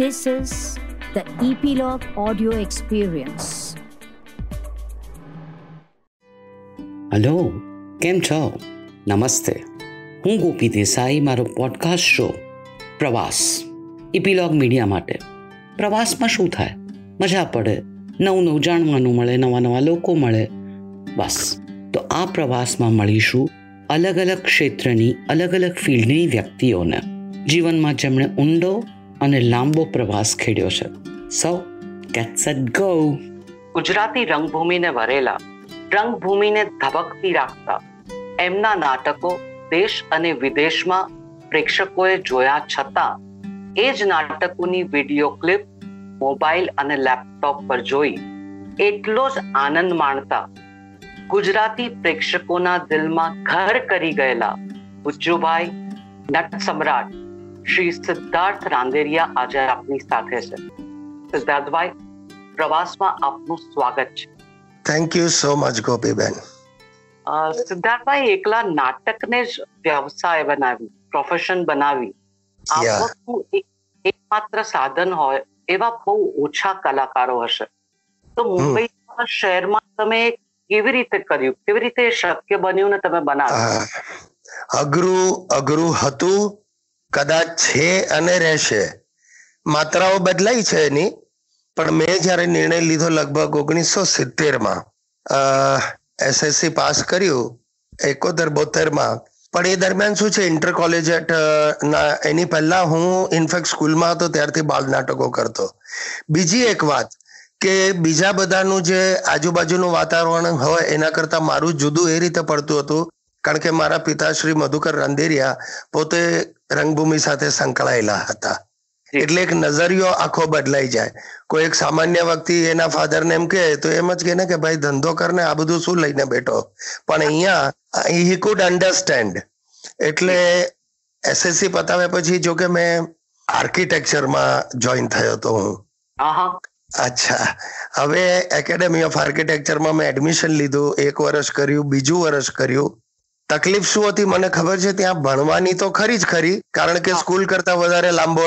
This is the Epilogue Audio Experience. Hello કેમ છો? નમસ્તે. હું ગોપી દેસાઈ, મારો પોડકાસ્ટ શો પ્રવાસ. ઇપીલોગ મીડિયા માટે. પ્રવાસમાં શું થાય? મજા પડે, નવું નવું જાણવાનું મળે, નવા નવા લોકો મળે. બસ. તો આ પ્રવાસમાં મળીશું અલગ અલગ ક્ષેત્રની, અલગ અલગ ફિલ્ડની વ્યક્તિઓને. જીવનમાં જેમણે ઊંડો અને લાંબો પ્રવાસ ખેડ્યો છે. So gets at go Gujarati રંગભૂમિને વરેલા, રંગભૂમિને ધબકતી રાખતા, એમના નાટકો દેશ અને વિદેશમાં પ્રેક્ષકોએ જોયા છતાં, એ જ નાટકોની વીડિયો ક્લિપ મોબાઈલ અને લેપટોપ પર જોઈ, એટલો જ આનંદ માણતા, ગુજરાતી પ્રેક્ષકોના દિલમાં ઘર કરી ગયેલા ગુજ્જુભાઈ નટ સમ્રાટ શ્રી સિદ્ધાર્થ રાંદેરિયા આજે આપની સાથે છે. સિદ્ધાર્થભાઈ પ્રવાસમાં આપનું સ્વાગત છે. Thank you so much Gopiben. સિદ્ધાર્થભાઈ એકલા નાટકને જ વ્યવસાય બનાવી પ્રોફેશન બનાવી. Yeah. એકમાત્ર સાધન હોય એવા બહુ ઓછા કલાકારો હશે. તો મુંબઈ શહેરમાં તમે કેવી રીતે કર્યું? કેવી રીતે શક્ય બન્યું ને તમે બનાવ્યું? અઘરું અઘરું હતું કદાચ છે અને રહેશે. માત્રાઓ બદલાઈ છે એની, પણ મેં જ્યારે નિર્ણય લીધો લગભગ ઓગણીસો સિત્તેરમાં એસએસસી પાસ કર્યું, એકોતેર બોતેરમાં, પણ એ દરમિયાન શું છે ઇન્ટર કોલેજેટ ના, એની પહેલા હું ઇનફેક્ટ સ્કૂલમાં હતો, ત્યારથી બાળ નાટકો કરતો. બીજી એક વાત કે બીજા બધાનું જે આજુબાજુનું વાતાવરણ હોય, એના કરતા મારું જુદું એ રીતે પડતું હતું કારણ કે મારા પિતા શ્રી મધુકર રાંદેરિયા પોતે રંગભૂમિ સાથે સંકળાયેલા હતા. એટલે એક નજરિયો આખો બદલાઈ જાય. કોઈ એક સામાન્ય વ્યક્તિ એના ફાધરને એમ કહે તો એમ જ કહે ને કે ભાઈ ધંધો કરને આ બધું શું લઈને બેઠો? પણ અહીંયા હી કુડ અન્ડરસ્ટેન્ડ એટલે એસએસસી પતાવ્યા પછી જો કે મેં આર્કિટેક્ચરમાં જોઈન થયો હતો હું. હા હા અચ્છા. હવે એકેડેમી ઓફ આર્કિટેક્ચરમાં મેં એડમિશન લીધું એક વર્ષ કર્યું બીજું વર્ષ કર્યું. તકલીફ શું હતી મને ખબર છે? ત્યાં ભણવાની તો ખરી જ ખરી કારણ કે સ્કૂલ કરતા વધારે લાંબો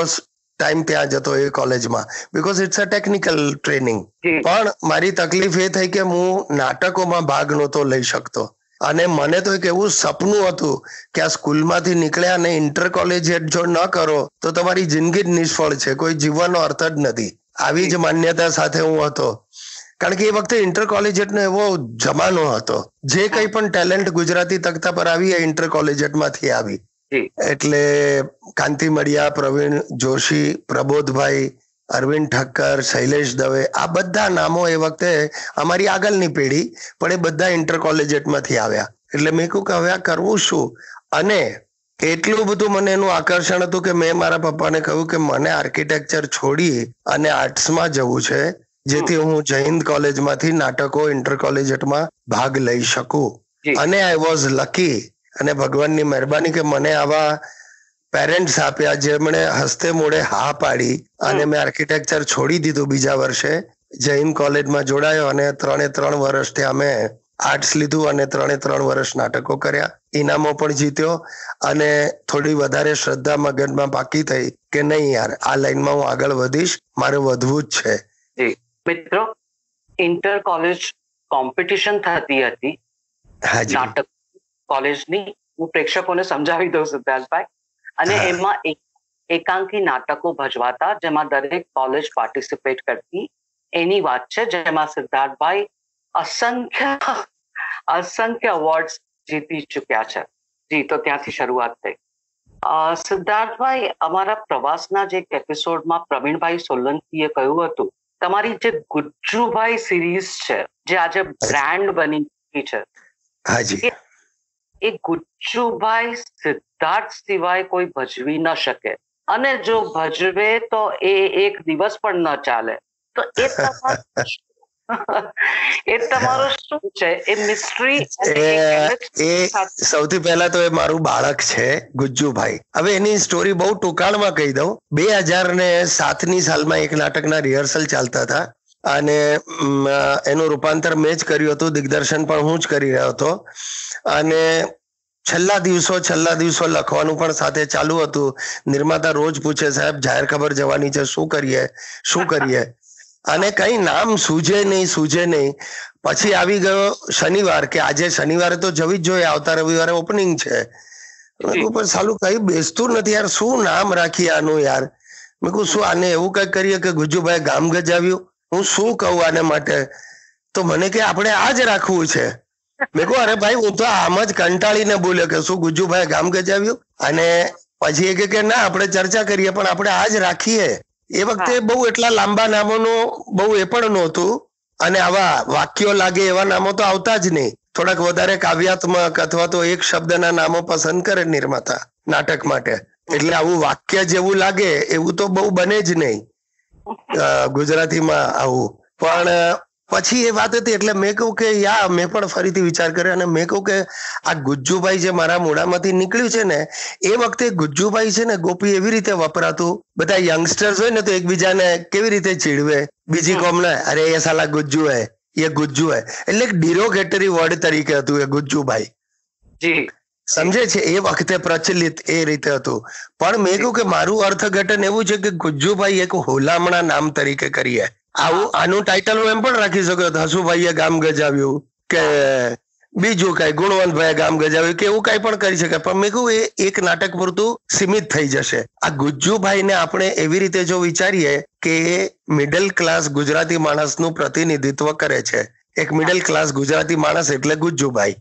ટાઈમ ત્યાં જતો એ કોલેજમાં. Because it's a technical training પણ મારી તકલીફ એ થઈ કે હું નાટકોમાં ભાગ નહોતો લઈ શકતો. અને મને તો એક એવું સપનું હતું કે આ સ્કૂલમાંથી નીકળ્યા અને ઇન્ટર કોલેજિયેટ જો ન કરો તો તમારી જિંદગી જ નિષ્ફળ છે. કોઈ જીવનનો અર્થ જ નથી. આવી જ. માન્યતા સાથે હું હતો. કારણ કે એ વખતે ઇન્ટર કોલેજેટનો એવો જમાનો હતો. જે કંઈ પણ ટેલેન્ટ ગુજરાતી તખતા પર આવી એ ઇન્ટર કોલેજેટમાંથી આવી. એટલે કાંતિ મડિયા પ્રવીણ જોશી પ્રબોધભાઈ અરવિંદ ઠક્કર શૈલેષ દવે આ બધા નામો એ વખતે અમારી આગળની પેઢી પણ એ બધા ઇન્ટર કોલેજેટમાંથી આવ્યા. એટલે મેં કહ્યું કે હવે આ કરવું શું? અને એટલું બધું મને એનું આકર્ષણ હતું કે મેં મારા પપ્પાને કહ્યું કે મને આર્કિટેક્ચર છોડી અને આર્ટ્સમાં જવું છે. જેથી હું જૈન કોલેજમાંથી નાટકો ઇન્ટર કોલેજમાં ભાગ લઈ શકું. અને આઈ વોઝ લકી અને ભગવાનની મહેરબાની કે મને આવા પેરેન્ટ્સ આપ્યા જેમણે હસ્તે મોડે હા પાડી અને મેં આર્કિટેક્ચર છોડી દીધું બીજા વર્ષે. જૈન કોલેજમાં જોડાયો અને ત્રણે ત્રણ વર્ષથી અમે આર્ટ્સ લીધું અને ત્રણે ત્રણ વર્ષ નાટકો કર્યા. ઇનામો પણ જીત્યો અને થોડી વધારે શ્રદ્ધા મગજમાં બાકી થઈ કે નહીં યાર આ લાઈનમાં હું આગળ વધીશ. મારે વધવું જ છે. મિત્રો ઇન્ટર કોલેજ કોમ્પિટિશન થતી હતી. નાટક કોલેજની હું પ્રેક્ષકોને સમજાવી દઉં સિદ્ધાર્થભાઈ અને એમાં એક- એકાંકી નાટકો ભજવાતા જેમાં દરેક કોલેજ પાર્ટિસિપેટ કરતી. એની વાત છે જેમાં સિદ્ધાર્થભાઈ અસંખ્ય અસંખ્ય અવોર્ડ્સ જીતી ચુક્યા છે. જી તો ત્યાંથી શરૂઆત થઈ. સિદ્ધાર્થભાઈ અમારા પ્રવાસના જે એક એપિસોડમાં પ્રવીણભાઈ સોલંકીએ કહ્યું હતું તમારી જે ગુજ્જુભાઈ સિરીઝ છે જે આજે બ્રાન્ડ બની ગઈ છે હાજી એ ગુજ્જુભાઈ સિદ્ધાર્થ સિવાય કોઈ ભજવી ન શકે. અને જો ભજવે તો એ એક દિવસ પણ ન ચાલે. તો એ એ તમારું શું છે? એ મિસ્ટ્રી એ સૌથી પહેલા તો એ મારું બાળક છે ગુજ્જુભાઈ. હવે એની સ્ટોરી બહુ ટૂંકાણમાં કહી દઉં. બે હજાર ને સાતની સાલમાં એક નાટકના રિહર્સલ ચાલતા હતા. અને એનું રૂપાંતર મેં જ કર્યું હતું દિગ્દર્શન પણ હું જ કરી રહ્યો હતો. અને છેલ્લા દિવસો છેલ્લા દિવસો લખવાનું પણ સાથે ચાલુ હતું. નિર્માતા રોજ પૂછે સાહેબ જાહેર ખબર જવાની છે શું કરીએ? શું કરીએ? અને કઈ નામ સૂજે નહીં સૂજે નહીં. પછી આવી ગયો શનિવાર, કે આજે શનિવારે તો જવી જ જોઈએ, આવતા રવિવારે ઓપનિંગ છે. પણ સાલું કઈ બેસતું નથી યાર, શું નામ રાખી આનું યાર? મેં કહું શું આને એવું કઈ કરીએ કે ગુજુભાઈ ગામ ગજાવ્યું? હું શું કહું આને માટે? તો મને કે, આપણે આ જ રાખવું છે. મેં કહું અરે ભાઈ, હું તો આમ જ કંટાળીને બોલ્યો કે, શું ગુજુભાઈ ગામ ગજાવ્યું? અને પછી એ કે ના, આપણે ચર્ચા કરીએ, પણ આપણે આ જ રાખીએ. એ વખતે બહુ એટલા લાંબા નામોનો બહુ એ પણ નહોતું. અને આવા વાક્યો લાગે એવા નામો તો આવતા જ નહીં. થોડાક વધારે કાવ્યાત્મક અથવા તો એક શબ્દના નામો પસંદ કરે નિર્માતા નાટક માટે. એટલે આવું વાક્ય જેવું લાગે એવું તો બહુ બને જ નહીં. ગુજરાતીમાં આવું. પણ પછી એ વાત હતી એટલે મેં કહ્યું કે યા મેં પણ ફરીથી વિચાર કર્યો અને મેં કહ્યું કે આ ગુજ્જુભાઈ જે મારા મોઢામાંથી નીકળ્યું છે ને એ વખતે ગુજ્જુભાઈ છે ને ગોપી એવી રીતે વપરાતું. બધા યંગસ્ટર્સ હોય ને તો એકબીજાને કેવી રીતે ચીડવે? બીજી કોમને અરે એ સાલા ગુજ્જુ હે એ ગુજ્જુ હે. એટલે એક ડિરોગેટરી વર્ડ તરીકે હતું એ ગુજ્જુભાઈ. જી. સમજે છે? એ વખતે પ્રચલિત એ રીતે હતું. પણ મેં કહ્યું કે મારું અર્થઘટન એવું છે કે ગુજ્જુભાઈ એક હોલામણા નામ તરીકે કરીએ. આવું આનું ટાઇટલ હું એમ પણ રાખી શકો હસુભાઈએ ગામ ગજાવ્યું કે બીજું કઈ ગુણવંતભાઈ ગામ ગજાવ્યું કે એવું કઈ પણ કરી શકે પણ મેં કહું એ એક નાટક પૂરતું સીમિત થઈ જશે. આ ગુજ્જુભાઈને આપણે એવી રીતે જો વિચારીએ કે મિડલ ક્લાસ ગુજરાતી માણસનું પ્રતિનિધિત્વ કરે છે. એક મિડલ ક્લાસ ગુજરાતી માણસ એટલે ગુજ્જુભાઈ.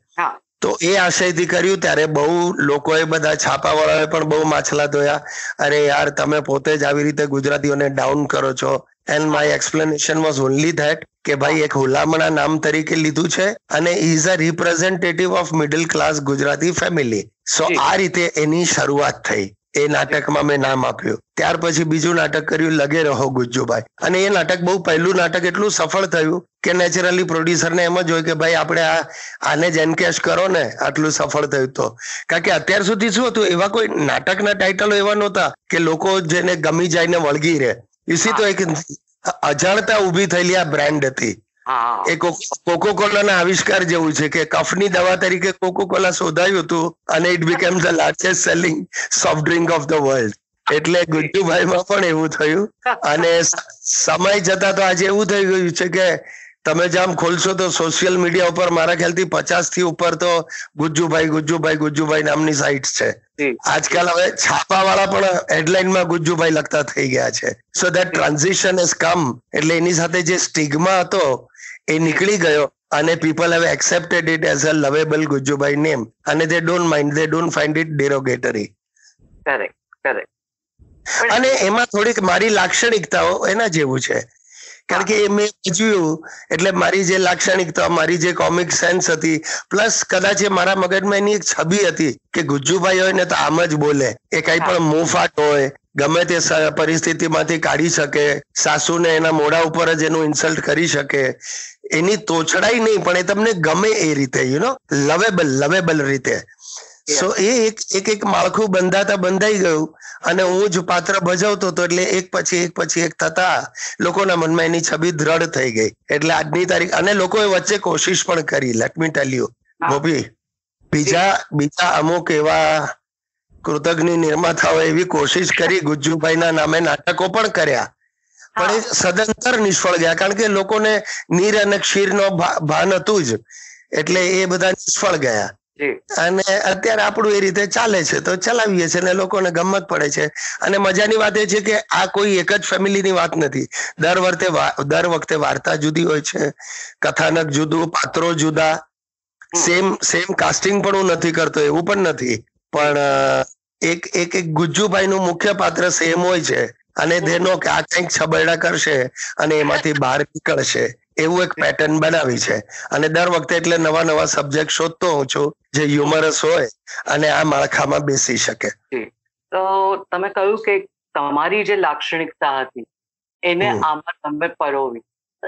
તો એ આશયથી કર્યું ત્યારે બહુ લોકોએ બધા છાપાવાળાએ પણ બહુ માછલા ધોયા. અરે યાર તમે પોતે જ આવી રીતે ગુજરાતીઓને ડાઉન કરો છો. And my explanation was only that કે ભાઈ એક હુલામણા નામ તરીકે લીધું છે અને is a representative of middle class Gujarati family so આ રીતે એની શરૂઆત થઈ એ નાટકમાં મેં નામ આપ્યું. ત્યાર પછી બીજું નાટક કર્યું લગે રહો ગુજ્જુભાઈ અને એ નાટક બહુ પહેલું નાટક એટલું સફળ થયું કે નેચરલી પ્રોડ્યુસરને એમ જ હોય કે ભાઈ આપણે આ આને જ એનકેશ કરો ને આટલું સફળ થયું તો. કારણ કે અત્યાર સુધી શું હતું એવા કોઈ નાટકના ટાઇટલો એવા નહોતા કે લોકો જેને ગમી જાય ને વળગી રહે. યુસી તો એક અજાણતા ઊભી થયેલી આ બ્રાન્ડ હતી. એ કોકો કોલાના આવિષ્કાર જેવું છે કે કફની દવા તરીકે કોકો કોલા શોધાયું હતું અને it became the largest selling soft drink of the world એટલે ગુજ્જુભાઈમાં પણ એવું થયું. અને સમય જતા તો આજે એવું થઈ ગયું છે કે તમે જામ ખોલશો તો સોશિયલ મીડિયા ઉપર મારા ખ્યાલથી પચાસથી ઉપર તો ગુજ્જુભાઈ ગુજ્જુભાઈ ગુજ્જુભાઈ નામની સાઇટ્સ છે. આજકાલ હવે છાપા વાળા પણ હેડલાઇનમાં ગુજ્જુભાઈ લખતા થઈ ગયા છે. So that transition is come એટલે એની સાથે જે સ્ટિગ્મા હતો એ નીકળી ગયો અને people have accepted it as a lovable Gujjubhai name અને they don't mind they don't find it derogatory correct correct અને એમાં થોડીક મારી લાક્ષણિકતાઓ એના જેવું છે. કારણ કે એ મેં જોયું એટલે મારી જે લાક્ષણિકતા મારી જે કોમિક સેન્સ હતી પ્લસ કદાચ એ મારા મગજમાં એની એક છબી હતી કે ગુજ્જુભાઈ હોય ને તો આમ જ બોલે. એ કઈ પણ મોફાટ હોય ગમે તે પરિસ્થિતિમાંથી કાઢી શકે સાસુને એના મોઢા ઉપર જ એનું ઇન્સલ્ટ કરી શકે એની તોછડાઈ નહીં પણ એ તમને ગમે એ રીતે યુ નો લવેબલ લવેબલ રીતે. સો એ એક એક એક માળખું બંધાતા બંધાઈ ગયું અને હું જ પાત્ર ભજવતો હતો એટલે એક પછી એક પછી એક થતા લોકોના મનમાં એની છબી દ્રઢ થઈ ગઈ. એટલે આજની તારીખ અને લોકોએ વચ્ચે કોશિશ પણ કરી let me tell you Gopi બીજા બીજા અમુક એવા કૃતજ્ઞ નિર્માતાઓ એવી કોશિશ કરી ગુજ્જુભાઈના નામે નાટકો પણ કર્યા. પણ એ સદંતર નિષ્ફળ ગયા કારણ કે લોકોને નીર અને ક્ષીરનો ભા- ભાન હતું જ. એટલે એ બધા નિષ્ફળ ગયા. અને અત્યારે આપણું એ રીતે ચાલે છે. તો ચલાવીએ છીએ અને લોકોને ગમત પડે છે. અને મજાની વાત એ છે કે આ કોઈ એક જ ફેમિલીની વાત નથી. દર વખતે દર વખતે વાર્તા જુદી હોય છે. કથાનક જુદું પાત્રો જુદા. સેમ સેમ કાસ્ટિંગ પણ હું નથી કરતો એવું પણ નથી. પણ એક એક એક ગુજ્જુભાઈ નું મુખ્ય પાત્ર સેમ હોય છે. અને તેનો કે આ કંઈક છબરડા કરશે અને એમાંથી બહાર નીકળશે. એવું એક પેટર્ન બનાવી છે. અને દર વખતે એટલે નવા નવા સબ્જેક્ટ શોધતો હોઉં છું જે હ્યુમરસ હોય અને આ માળખામાં બેસી શકે. તો તમે કહ્યું કે તમારી જે લાક્ષણિકતા હતી એને આમાં તમે પરોવી.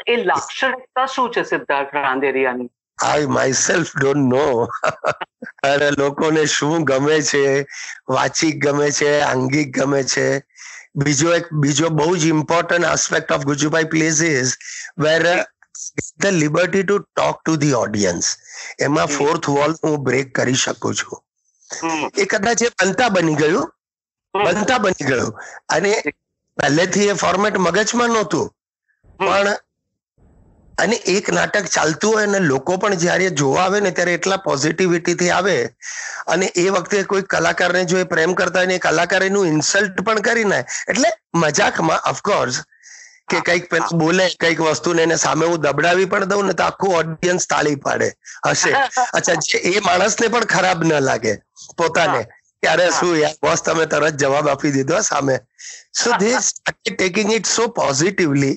એ લાક્ષણિકતા શું છે સિદ્ધાર્થ રાંદેરિયાની I myself don't know અને લોકોને શું ગમે છે વાચિક ગમે છે આંગિક ગમે છે. બીજો એક બીજો બહુ જ important aspect of Gujubhai place is where the liberty to talk to the audience એમાં ફોર્થ વોલ હું બ્રેક કરી શકું છું. એ કદાચ એ બનતા બની ગયું. બનતા બની ગયું. અને પહેલેથી એ ફોર્મેટ મગજમાં નહોતું. પણ અને એક નાટક ચાલતું હોય અને લોકો પણ જ્યારે જોવા આવે ને ત્યારે એટલા પોઝિટિવિટી થી આવે. અને એ વખતે કોઈ કલાકારને જો એ પ્રેમ કરતા હોય ને એ કલાકાર એનું ઇન્સલ્ટ પણ કરી નાય એટલે મજાકમાં ઓફકોર્સ કે કંઈક પેલું બોલે કંઈક વસ્તુને એને સામે હું દબડાવી પણ દઉં ને તો આખું ઓડિયન્સ તાળી પાડે હશે. અચ્છા જે એ માણસને પણ ખરાબ ન લાગે પોતાને. ત્યારે શું યાર બોસ તમે તરત જવાબ આપી દીધો સામે. So they taking it so positively.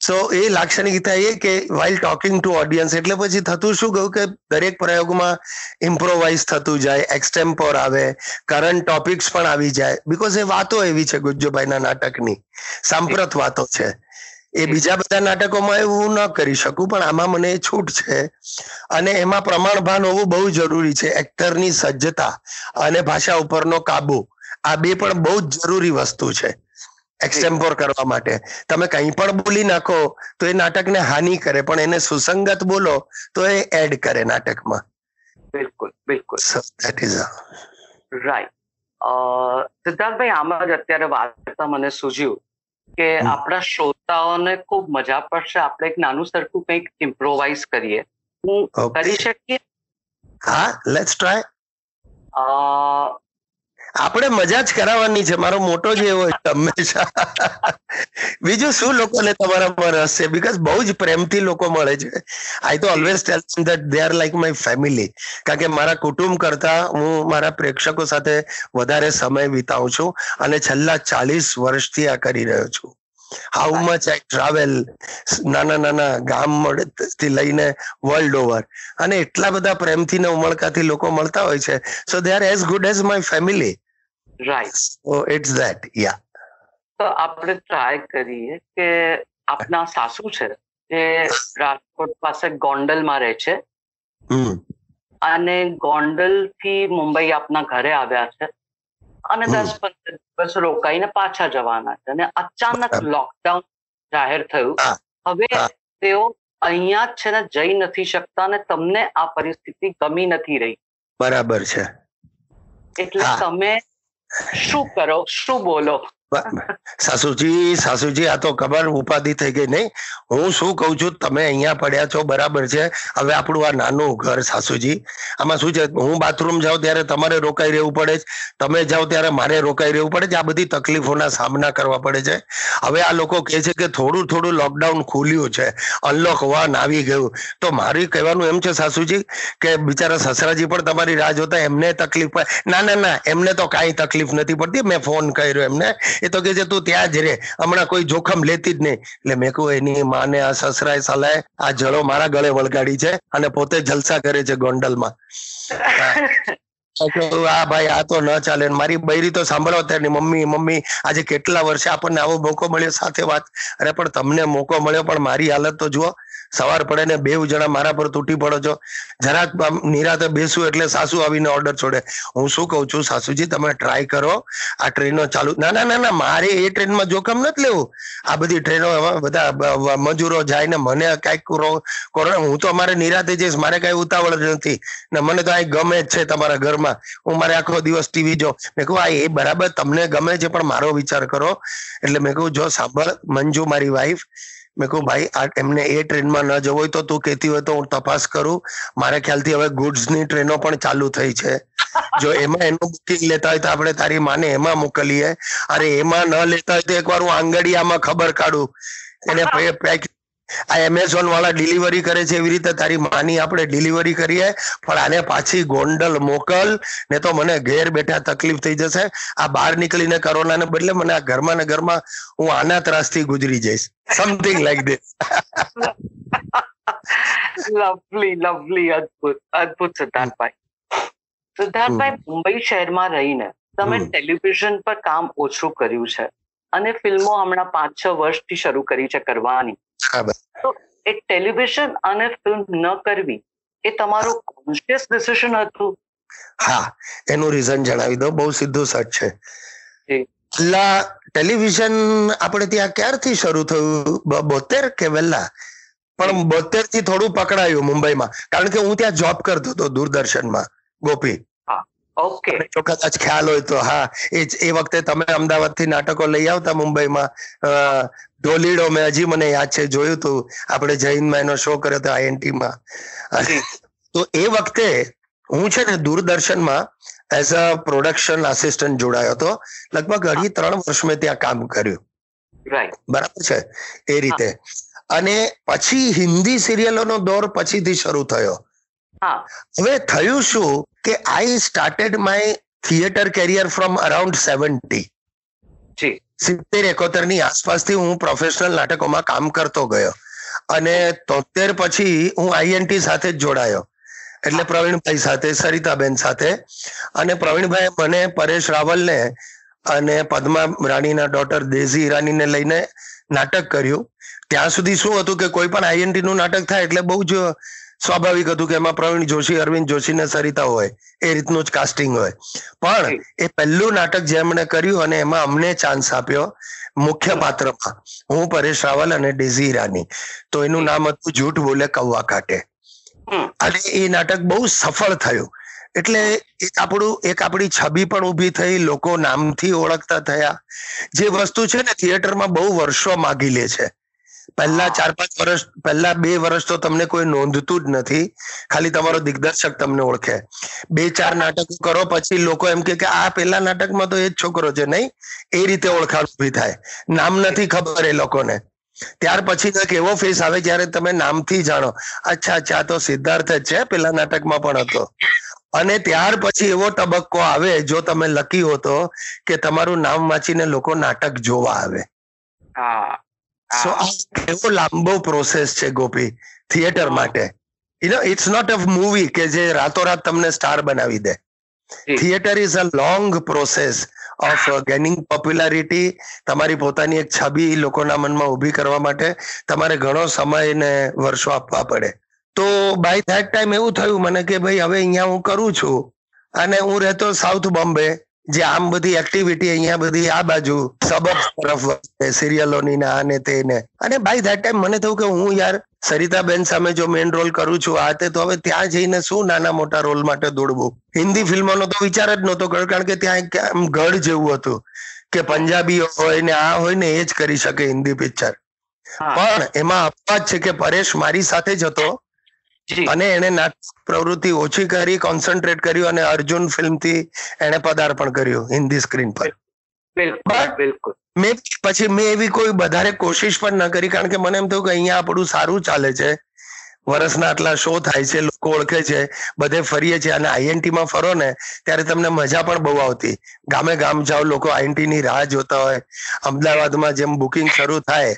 So એ લાક્ષણિકતા એ કે વાઇલ ટોકિંગ ટુ ઓડિયન્સ એટલે પછી થતું શું ગયું કે દરેક પ્રયોગમાં ઇમ્પ્રોવાઇઝ થતું જાય એક્સટેમ્પોર આવે કરંટ ટોપિક્સ પણ આવી જાય. બીકોઝ એ વાતો એવી છે ગુજ્જુભાઈના નાટકની. સાંપ્રત વાતો છે. એ બીજા બધા નાટકોમાં એવું ન કરી શકું પણ આમાં મને છૂટ છે. અને એમાં પ્રમાણભાન હોવું બહુ જરૂરી છે એક્ટરની સજ્જતા અને ભાષા ઉપરનો કાબુ. આ બે પણ બહુ જ જરૂરી વસ્તુ છે. એક્સટેમ્પોર કરવા માટે. તમે કંઈ પણ બોલી નાખો તો એ નાટકને હાનિ કરે પણ એને સુસંગત બોલો તો એ એડ કરે નાટકમાં. બિલકુલ બિલકુલ. ધેટ ઇઝ રાઈટ સિદ્ધાર્થભાઈ આમાં જ અત્યારે વાત કરતા મને સૂઝ્યું કે આપણા શ્રોતાઓને ખૂબ મજા પડશે. આપણે એક નાનું સરખું કંઈક ઇમ્પ્રોવાઇઝ કરીએ. હું કરી શકીએ? હા લેટ્સ ટ્રાય આપણે મજા જ કરાવવાની છે. મારો મોટો જ એવો હંમેશા. બીજું શું લોકોને તમારામાં રસ છે? બીકોઝ બહુ જ પ્રેમથી લોકો મળે છે. આઈ તો always tell that they are like my family કારણ કે મારા કુટુંબ કરતા હું મારા પ્રેક્ષકો સાથે વધારે સમય વિતાવું છું અને છેલ્લા ચાલીસ વર્ષથી આ કરી રહ્યો છું. હાઉ મચ આઈ ટ્રાવેલ નાના નાના ગામથી લઈને વર્લ્ડ ઓવર અને એટલા બધા પ્રેમથી ને ઉમળકાથી લોકો મળતા હોય છે. So they are as good as my family right so it's that yeah તો આપણે ટ્રાય કરીએ કે આપના સાસુ છે જે રાજકોટ પાસે ગોંડલમાં રહે છે. અને ગોંડલથી મુંબઈ આપના ઘરે આવ્યા છે. અને દસ પંદર દિવસ રોકાઈને પાછા જવાના છે. અને અચાનક લોકડાઉન જાહેર થયું. હવે તેઓ અહીંયા છે ને જઈ નથી શકતા અને તમને આ પરિસ્થિતિ ગમી નથી રહી. બરાબર છે. એટલે તમે શું કરો શું બોલો બ- સાસુજી સાસુજી, આ તો ખબર ઉપાધિ થઈ ગઈ. નહીં, હું શું કઉ છું? તમે અહીંયા પડ્યા છો, બરાબર છે. હવે આપણું આ નાનું ઘર, સાસુજી, આમાં શું છે? હું બાથરૂમ જાઉં ત્યારે તમારે રોકાઈ રહેવું પડે છે તમે જાઓ ત્યારે મારે રોકાઈ રહેવું પડે છે આ બધી તકલીફોના સામના કરવા પડે છે. હવે આ લોકો કહે છે કે થોડું થોડું લોકડાઉન ખુલ્યું છે. અનલોક વન આવી ગયું. તો મારું કહેવાનું એમ છે, સાસુજી, કે બિચારા સસરાજી પણ તમારી રાહ જોતા, એમને તકલીફ ના ના ના, એમને તો કાંઈ તકલીફ નથી પડતી. મેં ફોન કર્યો એમને. એ તો કે છે, તું ત્યાં જ રે. હમણાં કોઈ જોખમ લેતી જ નહીં. એટલે મેં કહું એની માને આ સસરાએ સાલાએ આ જળો મારા ગળે વળગાડી છે અને પોતે જલસા કરે છે ગોંડલમાં. આ ભાઈ, આ તો ન ચાલે. મારી બૈરી તો સાંભળો અત્યારની મમ્મી મમ્મી, આજે કેટલા વર્ષે આપણને આવો મોકો મળ્યો સાથે વાત. અરે, પણ તમને મોકો મળ્યો, પણ મારી હાલત તો જુઓ. સવાર પડે ને બે જણા મારા પર તૂટી પડો છો. જરાક નિરાતે બેસું એટલે સાસુ આવીને ઓર્ડર છોડે. હું શું કહું છું, સાસુજી, તમે ટ્રાય કરો. આ ટ્રેનો ચાલુ, ના ના ના ના, મારે એ ટ્રેનમાં જોખમ નથી લેવું. આ બધી ટ્રેનો બધા મજૂરો જાય ને મને કંઈક કોરોના હું તો અમારે નિરાતે જઈશ, મારે કઈ ઉતાવળ નથી. ને મને તો આ ગમે જ છે તમારા ઘરમાં. હું મારે આખો દિવસ ટીવી જો મેં કહું, આ એ બરાબર તમને ગમે છે, પણ મારો વિચાર કરો. એટલે મેં કહું, જો સાંભળ, મંજુ મારી વાઈફ મેં કહું ભાઈ આ એમને એ ટ્રેનમાં ન જવું હોય તો તું કહેતી હોય તો હું તપાસ કરું. મારા ખ્યાલથી હવે ગુડ્સની ની ટ્રેનો પણ ચાલુ થઈ છે. જો એમાં એનું બુકિંગ લેતા હોય તો આપણે તારી માને એમાં મોકલીએ. અરે એમાં ન લેતા હોય તો એકવાર હું આંગળીયામાં ખબર કાઢું. એને પેક આ એમેઝોન વાળા ડિલિવરી કરે છે એવી રીતે તારી માની આપણે ડિલિવરી કરીએ પણ આને પાછી ગોંડલ મોકલ ને તો મને ઘેર બેઠા તકલીફ થઈ જશે. આ બહાર નીકળીને કોરોનાને બદલે મને આ ઘરમાં ને ઘરમાં હું આના ત્રાસથી ગુજરી જઈશ. Something like this lovely lovely અદ્ભુત અદ્ભુત સિદ્ધાર્થભાઈ. સિદ્ધાર્થભાઈ મુંબઈ શહેરમાં રહીને તમે. ટેલિવિઝન પર કામ ઓછું કર્યું છે. અને ફિલ્મો હમણાં પાંચ છ વર્ષથી શરૂ કરી છે કરવાની. તો એ ટેલિવિઝન અને ફિલ્મ ન કરવી એ તમારું કોન્શિયસ ડિસિઝન હતું. હા એનું રીઝન જણાવી દો બહુ સીધું સચ છે. લા ટેલિવિઝન આપણે ત્યાં ક્યારથી શરૂ થયું? બોતેર કે વહેલા? પણ બોતેરથી થોડું પકડાયું મુંબઈમાં. કારણ કે હું ત્યાં જોબ કરતો હતો દૂરદર્શનમાં ગોપી. ઓકે. જો કદાચ ખ્યાલ હોય તો હા એ એ વખતે તમે અમદાવાદથી નાટકો લઈ આવતા મુંબઈમાં. ઢોલીડો મેં હજી મને યાદ છે જોયું હતું આપણે જૈનમાં એનો શો કર્યો હતો આઈએનટી માં. તો એ વખતે હું છે ને દૂરદર્શનમાં એઝ અ પ્રોડક્શન આસિસ્ટન્ટ જોડાયો હતો. લગભગ અઢી ત્રણ વર્ષ મેં ત્યાં કામ કર્યું. બરાબર છે? એ રીતે. અને પછી હિન્દી સિરિયલોનો દોર પછીથી શરૂ થયો. હવે થયું શું? કે I started my theatre career from around seventy સિત્તેર એકોતેરની આસપાસથી હું પ્રોફેશનલ નાટકોમાં કામ કરતો ગયો. અને તોતેર પછી હું આઈએનટી સાથે જ જોડાયો. એટલે પ્રવીણભાઈ સાથે સરિતાબેન સાથે. અને પ્રવીણભાઈ મને પરેશ રાવલને અને પદ્મા રાણીના ડોટર દેઝી ઈરાનીને લઈને નાટક કર્યું. ત્યાં સુધી શું હતું કે કોઈ પણ આઈએનટી નું નાટક થાય એટલે બહુ જ સ્વાભાવિક હતું કે એમાં પ્રવીણ જોશી અરવિંદ જોશી ને સરિતા હોય એ રીતનું જ કાસ્ટિંગ હોય. પણ એ પહેલું નાટક જેમણે કર્યું અને એમાં અમને ચાન્સ આપ્યો મુખ્ય પાત્રમાં હું પરેશ રાવલ અને ડેઝી ઈરાની. તો એનું નામ હતું જૂઠ બોલે કૌવા કાટે. અને એ નાટક બહુ સફળ થયું. એટલે એક આપણું એક આપણી છબી પણ ઊભી થઈ લોકો નામથી ઓળખતા થયા. જે વસ્તુ છે ને થિયેટરમાં બહુ વર્ષો માગી લે છે. પહેલા ચાર પાંચ વર્ષ, પહેલા બે વર્ષ તો તમને કોઈ નોંધતું જ નથી. ખાલી તમારો દિગ્દર્શક તમને ઓળખે. બે ચાર નાટકો કરો, પછી લોકો એમ કે આ પેલા નાટકમાં તો એ જ છોકરો છે, નહીં? એ રીતે ઓળખાણ ઊભી થાય. નામ નથી ખબર એ લોકોને. ત્યાર પછી એક એવો ફેસ આવે જ્યારે તમે નામથી જાણો. અચ્છા અચ્છા તો સિદ્ધાર્થ જ છે, પેલા નાટકમાં પણ હતો. અને ત્યાર પછી એવો તબક્કો આવે, જો તમે લકી હો તો, કે તમારું નામ વાંચીને લોકો નાટક જોવા આવે. હા. સો એવો લાંબો પ્રોસેસ છે ગોપી થિયેટર માટે. You know it's not a movie કે જે રાતોરાત તમને સ્ટાર બનાવી દે. Theatre is a long process of gaining popularity તમારી પોતાની એક છબી લોકોના મનમાં ઊભી કરવા માટે તમારે ઘણો સમય ને વર્ષો આપવા પડે. તો બાય ધેટ ટાઈમ એવું થયું મને કે ભાઈ હવે અહીંયા હું કરું છું. અને હું રહેતો સાઉથ બોમ્બે જે આમ બધી એક્ટિવિટી અહીંયા બધી આ બાજુ સબબ તરફ સિરિયલોની ને આ ને તે ને. અને બાય ધેટ ટાઈમ મને થયું કે હું યાર સરિતાબેન સામે જો મેઇન રોલ કરું છું આ તે તો હવે ત્યાં જઈને શું નાના મોટા રોલ માટે દોડવું? હિન્દી ફિલ્મોનો તો વિચાર જ નહોતો કારણ કે ત્યાં એક આમ ગઢ જેવું હતું કે પંજાબી હોય ને આ હોય ને એ જ કરી શકે હિન્દી પિક્ચર પણ એમાં અપવાદ છે કે પરેશ મારી સાથે જ હતો. અને એને નાટક પ્રવૃત્તિ ઓછી કરી કોન્સન્ટ્રેટ કર્યું અને અર્જુન ફિલ્મથી એને પદાર્પણ કર્યું હિન્દી સ્ક્રીન પર. બિલકુલ બિલકુલ. મેં પછી મેં એવી કોઈ વધારે કોશિશ પણ ન કરી કારણ કે મને એમ થયું કે અહીંયા આપણું સારું ચાલે છે. વર્ષના આટલા શો થાય છે લોકો ઓળખે છે બધે ફરીએ છીએ અને આઈએનટી માં ફરો ને ત્યારે તમને મજા પણ બહુ આવતી. ગામે ગામ જાઓ લોકો આઈએનટી ની રાહ જોતા હોય. અમદાવાદમાં જેમ બુકિંગ શરૂ થાય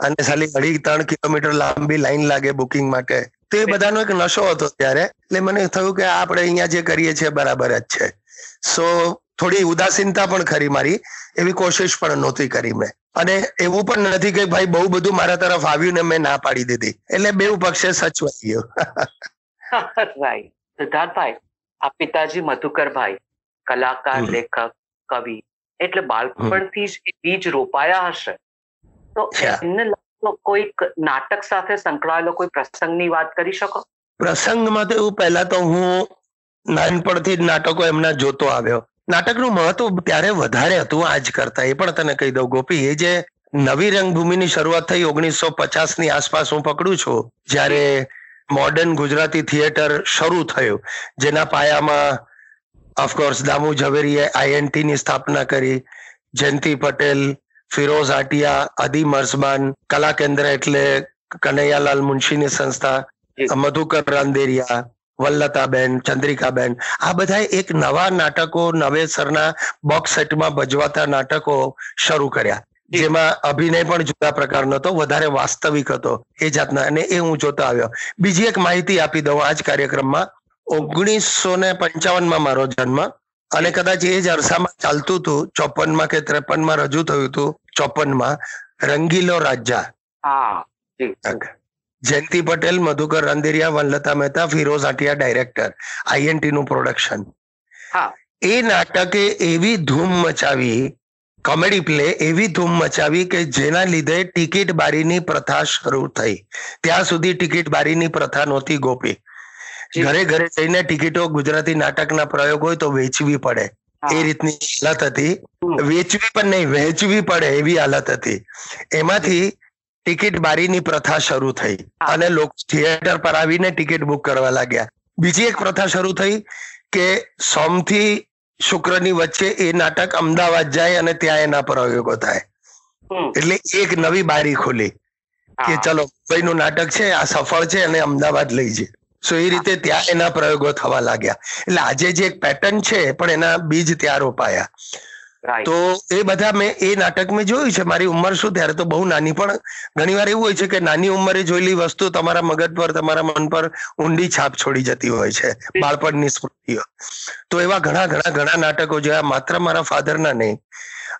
અને ખાલી અઢી ત્રણ કિલોમીટર લાંબી લાઈન લાગે બુકિંગ માટે તો એ બધાનો એક નશો હતો ત્યારે. એટલે મને થયું કે આપણે અહીંયા જે કરીએ છીએ બરાબર જ છે. સો થોડી ઉદાસીનતા પણ ખરી મારી. એવી કોશિશ પણ નહોતી કરી મેં. અને એવું પણ નથી કે ભાઈ બહુ બધું મારા તરફ આવ્યું ને મેં ના પાડી દીધી. એટલે બેઉ પક્ષે સચવાઈ ગયું રાઈટ સિદ્ધાર્થભાઈ આ પિતાજી મધુકરભાઈ કલાકાર લેખક કવિ એટલે બાળપણથી જ એ બીજ રોપાયા હશે. તો એમને લાગતો કોઈક નાટક સાથે સંકળાયેલો કોઈ પ્રસંગની વાત કરી શકો? પ્રસંગમાં તો એવું પહેલા તો હું નાનપણથી જ નાટકો એમના જોતો આવ્યો. નાટકનું મહત્વ ત્યારે વધારે હતું આજ કરતા, એ પણ તને કહી દઉં. ગોપી, એ જે નવી રંગભૂમિની શરૂઆત થઈ ઓગણીસો પચાસની આસપાસ હું પકડું છું, જ્યારે મોડર્ન ગુજરાતી થિયેટર શરૂ થયું, જેના પાયામાં ઓફકોર્સ દામુ ઝવેરીએ આઈએનટી ની સ્થાપના કરી, જયંતિ પટેલ ફિરોઝ આટિયા અદી મર્સબાન કલા કેન્દ્ર એટલે કનૈયાલાલ મુનશીની સંસ્થા. મધુકર રાંદેરિયા વલ્લતાબેન ચંદ્રિકાબેન. આ બધા એક નવા નાટકો નવેસરના બોક્સ સેટમાં ભજવાતા નાટકો શરૂ કર્યા. જેમાં અભિનય પણ જુદા પ્રકારનો હતો વધારે વાસ્તવિક હતો એ જાતના. અને એ હું જોતો આવ્યો. બીજી એક માહિતી આપી દઉં આ જ કાર્યક્રમમાં. ઓગણીસો ને પંચાવનમાં મારો જન્મ. અને કદાચ એ જ અરસામાં ચાલતું હતું ચોપનમાં કે ત્રેપનમાં રજૂ થયું હતું ચોપનમાં રંગીલો રાજા. જયંતિ પટેલ મધુકર રાંદેરિયા વનલતા મહેતા ફિરોઝ આટિયા ડાયરેક્ટર આઈએનટી નું પ્રોડક્શન એ નાટકે એવી ધૂમ મચાવી કોમેડી પ્લે એવી ધૂમ મચાવી કે જેના લીધે ટિકિટ બારીની પ્રથા શરૂ થઈ. ત્યાં સુધી ટિકિટ બારીની પ્રથા નહોતી ગોપી. ઘરે ઘરે જઈને ટિકિટો ગુજરાતી નાટકના પ્રયોગ હોય તો વેચવી પડે. એ રીતની હાલત હતી. વેચવી પણ નહીં વહેંચવી પડે એવી હાલત હતી. એમાંથી ટિકિટ બારીની પ્રથા શરૂ થઈ અને લોકો થિયેટર પર આવીને ટિકિટ બુક કરવા લાગ્યા. બીજી એક પ્રથા શરૂ થઈ કે સોમથી શુક્રની વચ્ચે એ નાટક અમદાવાદ જાય અને ત્યાં એના પ્રયોગો થાય. એટલે એક નવી બારી ખોલી કે. ચલો મુંબઈનું નાટક છે આ સફળ છે અને અમદાવાદ લઈ જાય સો એ રીતે ત્યાં એના પ્રયોગો થવા લાગ્યા. એટલે આજે જે એક પેટર્ન છે પણ એના બીજ ત્યાં રોપાયા. તો એ બધા મેં એ નાટક મેં જોયું છે મારી ઉંમર શું? ત્યારે તો બહુ નાની પણ ઘણી વાર એવું હોય છે કે નાની ઉંમરે જોયેલી વસ્તુ તમારા મગજ પર તમારા મન પર ઊંડી છાપ છોડી જતી હોય છે બાળપણની સ્મૃતિઓ. તો એવા ઘણા ઘણા ઘણા નાટકો જોયા માત્ર મારા ફાધરના નહીં.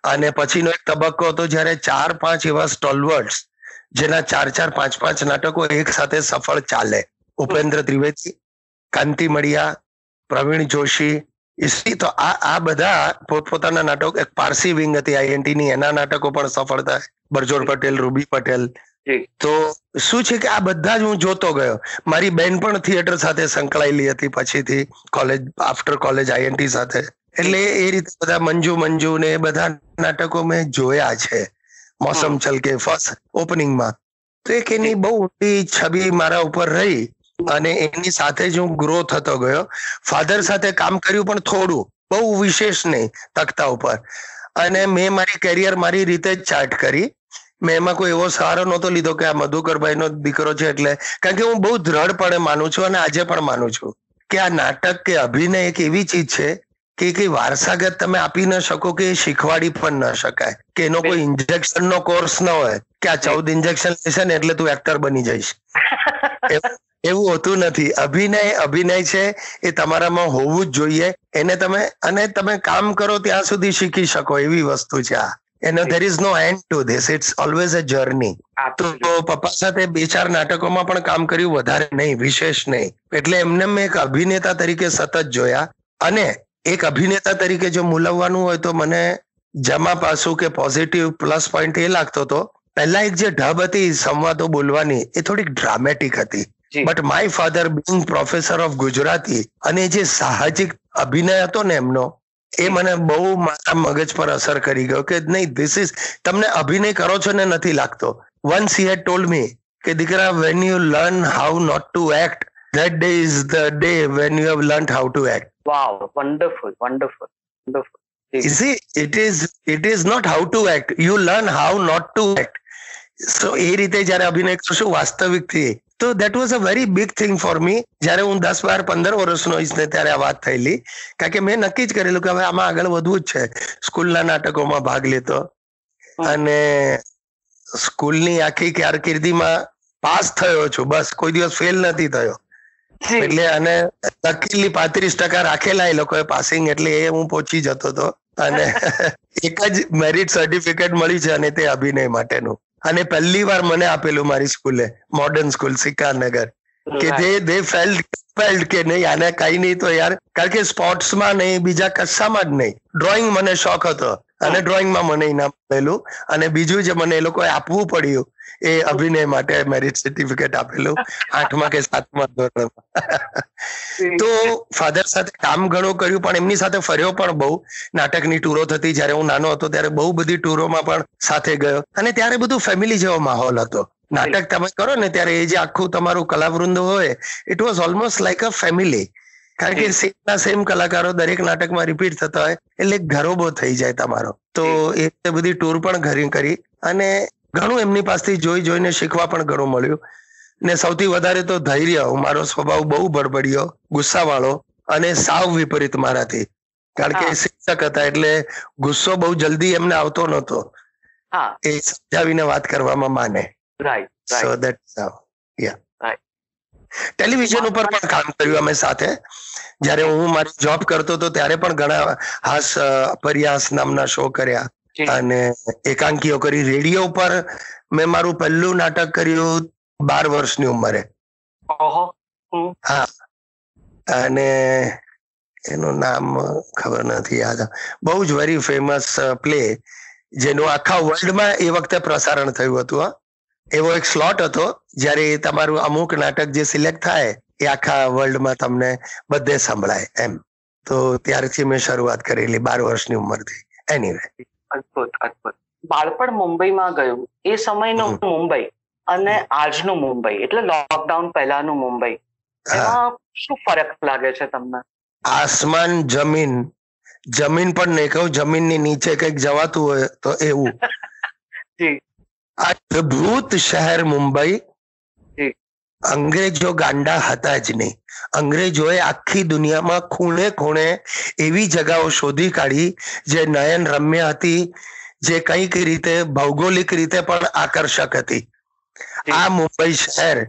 અને પછીનો એક તબક્કો હતો જ્યારે ચાર પાંચ એવા સ્ટોલવર્ડ્સ જેના ચાર ચાર પાંચ પાંચ નાટકો એક સાથે સફળ ચાલે. ઉપેન્દ્ર ત્રિવેદી કાંતિ મડિયા પ્રવીણ જોશી ઈસી તો આ આ બધા પોતપોતાના નાટકો એક પારસી વિંગ હતી આઈએનટી ની એના નાટકો પણ સફળ થાય. બરજોડ પટેલ રૂબી પટેલ. તો શું છે કે આ બધા જ હું જોતો ગયો. મારી બેન પણ થિયેટર સાથે સંકળાયેલી હતી પછીથી કોલેજ આફ્ટર કોલેજ આઈએનટી સાથે. એટલે એ રીતે બધા મંજુ મંજુ ને એ બધા નાટકો મેં જોયા છે. મોસમ ચલકે ફર્સ્ટ ઓપનિંગમાં. તો એક એની બહુ ઊંડી છબી મારા ઉપર રહી. અને એની સાથે જ હું ગ્રો થતો ગયો. ફાધર સાથે કામ કર્યું પણ થોડું બહુ વિશેષ નહીં તખતા ઉપર. અને મેં મારી કેરિયર મારી રીતે જ ચાર્ટ કરી. મેં એમાં કોઈ એવો સહારો નહોતો લીધો કે આ મધુકરભાઈ નો દીકરો છે એટલે કારણ કે હું બહુ દ્રઢપણે માનું છું અને આજે પણ માનું છું કે આ નાટક કે અભિનય એક એવી ચીજ છે કે કઈ વારસાગત તમે આપી ન શકો કે એ શીખવાડી પણ ન શકાય. કે એનો કોઈ ઇન્જેક્શન નો કોર્સ ન હોય કે આ ચૌદ ઇન્જેક્શન લેશે ને એટલે તું એક્ટર બની જઈશ. એવું- હોતું નથી. અભિનય અભિનય છે એ તમારામાં હોવું જ જોઈએ. એને તમે અને તમે કામ કરો ત્યાં સુધી શીખી શકો એવી વસ્તુ છે આ. એનો there is no end to this it's always a journey તો પપ્પા સાથે બે ચાર નાટકોમાં પણ કામ કર્યું વધારે નહીં વિશેષ નહીં. એટલે એમને મેં એક અભિનેતા તરીકે સતત જોયા. અને એક અભિનેતા તરીકે જો મૂલવવાનું હોય તો મને જમા પાસું કે પોઝિટિવ પ્લસ પોઈન્ટ એ લાગતો હતો પહેલા એક જે ઢબ હતી સંવાદો બોલવાની એ થોડીક ડ્રામેટિક હતી. But my father being professor of Gujarati અને જે સાહજિક અભિનય હતો ને એમનો એ મને બહુ મારા મગજ પર અસર કરી ગયો કે નહીં ધીસ ઇઝ તમને અભિનય કરો છો ને નથી લાગતો વન્સ હી હેડ ટોલ્ડ મી કે દીકરા when you learn how not to act that day is the day when you have learn how to act wow wonderful wonderful wonderful. You see, it is it is not how to act. You learn how not to act. So એ રીતે જ્યારે અભિનય કરશું વાસ્તવિકથી તો that was a very big thing for me જ્યારે હું દસ બાર પંદર વર્ષનો હોઈશ ને ત્યારે આ વાત થયેલી. કારણ કે મેં નક્કી જ કરેલું કે હવે આમાં આગળ વધવું જ છે. સ્કૂલના નાટકોમાં ભાગ લેતો. અને સ્કૂલની આખી કારકિર્દીમાં પાસ થયો છું. બસ કોઈ દિવસ ફેલ નથી થયો. એટલે અને લકીલી પાંત્રીસ ટકા રાખેલા એ લોકોએ પાસિંગ એટલે એ હું પહોંચી જતો હતો અને એક જ મેરિટ સર્ટિફિકેટ મળી છે અને તે અભિનય માટેનું. અને પહેલી વાર મને આપેલું મારી સ્કૂલે મોડર્ન સ્કૂલ સિકારનગર કે જે દે દે ફેલ્ડ ફેલ્ડ કે નહીં આને કઈ નહીં તો યાર કારણ કે સ્પોર્ટ્સમાં નહીં બીજા કશામાં જ નહીં. ડ્રોઈંગ મને શોખ હતો અને ડ્રોઈંગમાં મને ઇનામ મળેલું. અને બીજું જે મને એ લોકોએ આપવું પડ્યું એ અભિનય માટે મેરિટ સર્ટિફિકેટ આપેલું આઠમા કે સાતમા ધોરણમાં. તો ફાધર સાથે કામ ઘણું કર્યું પણ એમની સાથે ફર્યો પણ બહુ. નાટકની ટૂરો થતી જ્યારે હું નાનો હતો ત્યારે બહુ બધી ટૂરોમાં પણ સાથે ગયો. અને ત્યારે બધું ફેમિલી જેવો માહોલ હતો. નાટક તમે કરો ને ત્યારે એ જે આખું તમારું કલાવૃંદ હોય it was almost like a family કારણ કે સેમ ના સેમ કલાકારો દરેક નાટકમાં રિપીટ થતા હોય એટલે ઘરોબો થઈ જાય તમારો. તો એ રીતે બધી ટૂર પણ ઘરી કરી અને ઘણું એમની પાસેથી જોઈ જોઈને શીખવા પણ ઘણું મળ્યું. ને સૌથી વધારે તો ધૈર્ય મારો સ્વભાવ બહુ બળબડિયો ગુસ્સાવાળો અને સાવ વિપરીત મારાથી. કારણ કે શિક્ષક હતા એટલે ગુસ્સો બહુ જલ્દી એમને આવતો નતો એ સમજાવીને વાત કરવામાં માને. સો દેટ યા ટેલિવિઝન ઉપર પણ કામ કર્યું અમે સાથે. જ્યારે હું મારી જોબ કરતો હતો ત્યારે પણ ઘણા હાસ પરિહાસ નામના શો કર્યા. અને એકાંકીઓ કરી. રેડિયો પર મેં મારું પહેલું નાટક કર્યું બાર વર્ષની ઉંમરે. હા. અને એનું નામ ખબર નથી યાદ. બહુ જ વેરી ફેમસ પ્લે જેનું આખા વર્લ્ડમાં એ વખતે પ્રસારણ થયું હતું હા. એવો એક સ્લોટ હતો જ્યારે તમારું અમુક નાટક જે સિલેક્ટ થાય એ આખા વર્લ્ડમાં તમને બધે સંભળાય એમ. તો ત્યારથી મેં શરૂઆત કરેલી બાર વર્ષની ઉંમરથી. એનીવે અદભુત અદભુત. બાળપણ મુંબઈમાં ગયું. એ સમયનું મુંબઈ અને આજનું મુંબઈ. એટલે લોકડાઉન પહેલાનું મુંબઈ. એમાં શું ફરક લાગે છે તમને? આસમાન જમીન. જમીન પણ નહીં કહું જમીનની નીચે કંઈક જવાતું હોય તો એવું. જી. આ શહેર મુંબઈ. અંગ્રેજો ગાંડા હતા જ નહીં. અંગ્રેજોએ આખી દુનિયામાં ખૂણે ખૂણે એવી જગાઓ શોધી કાઢી જે નયન રમ્ય હતી જે કંઈક રીતે ભૌગોલિક રીતે પણ આકર્ષક હતી. આ મુંબઈ શહેર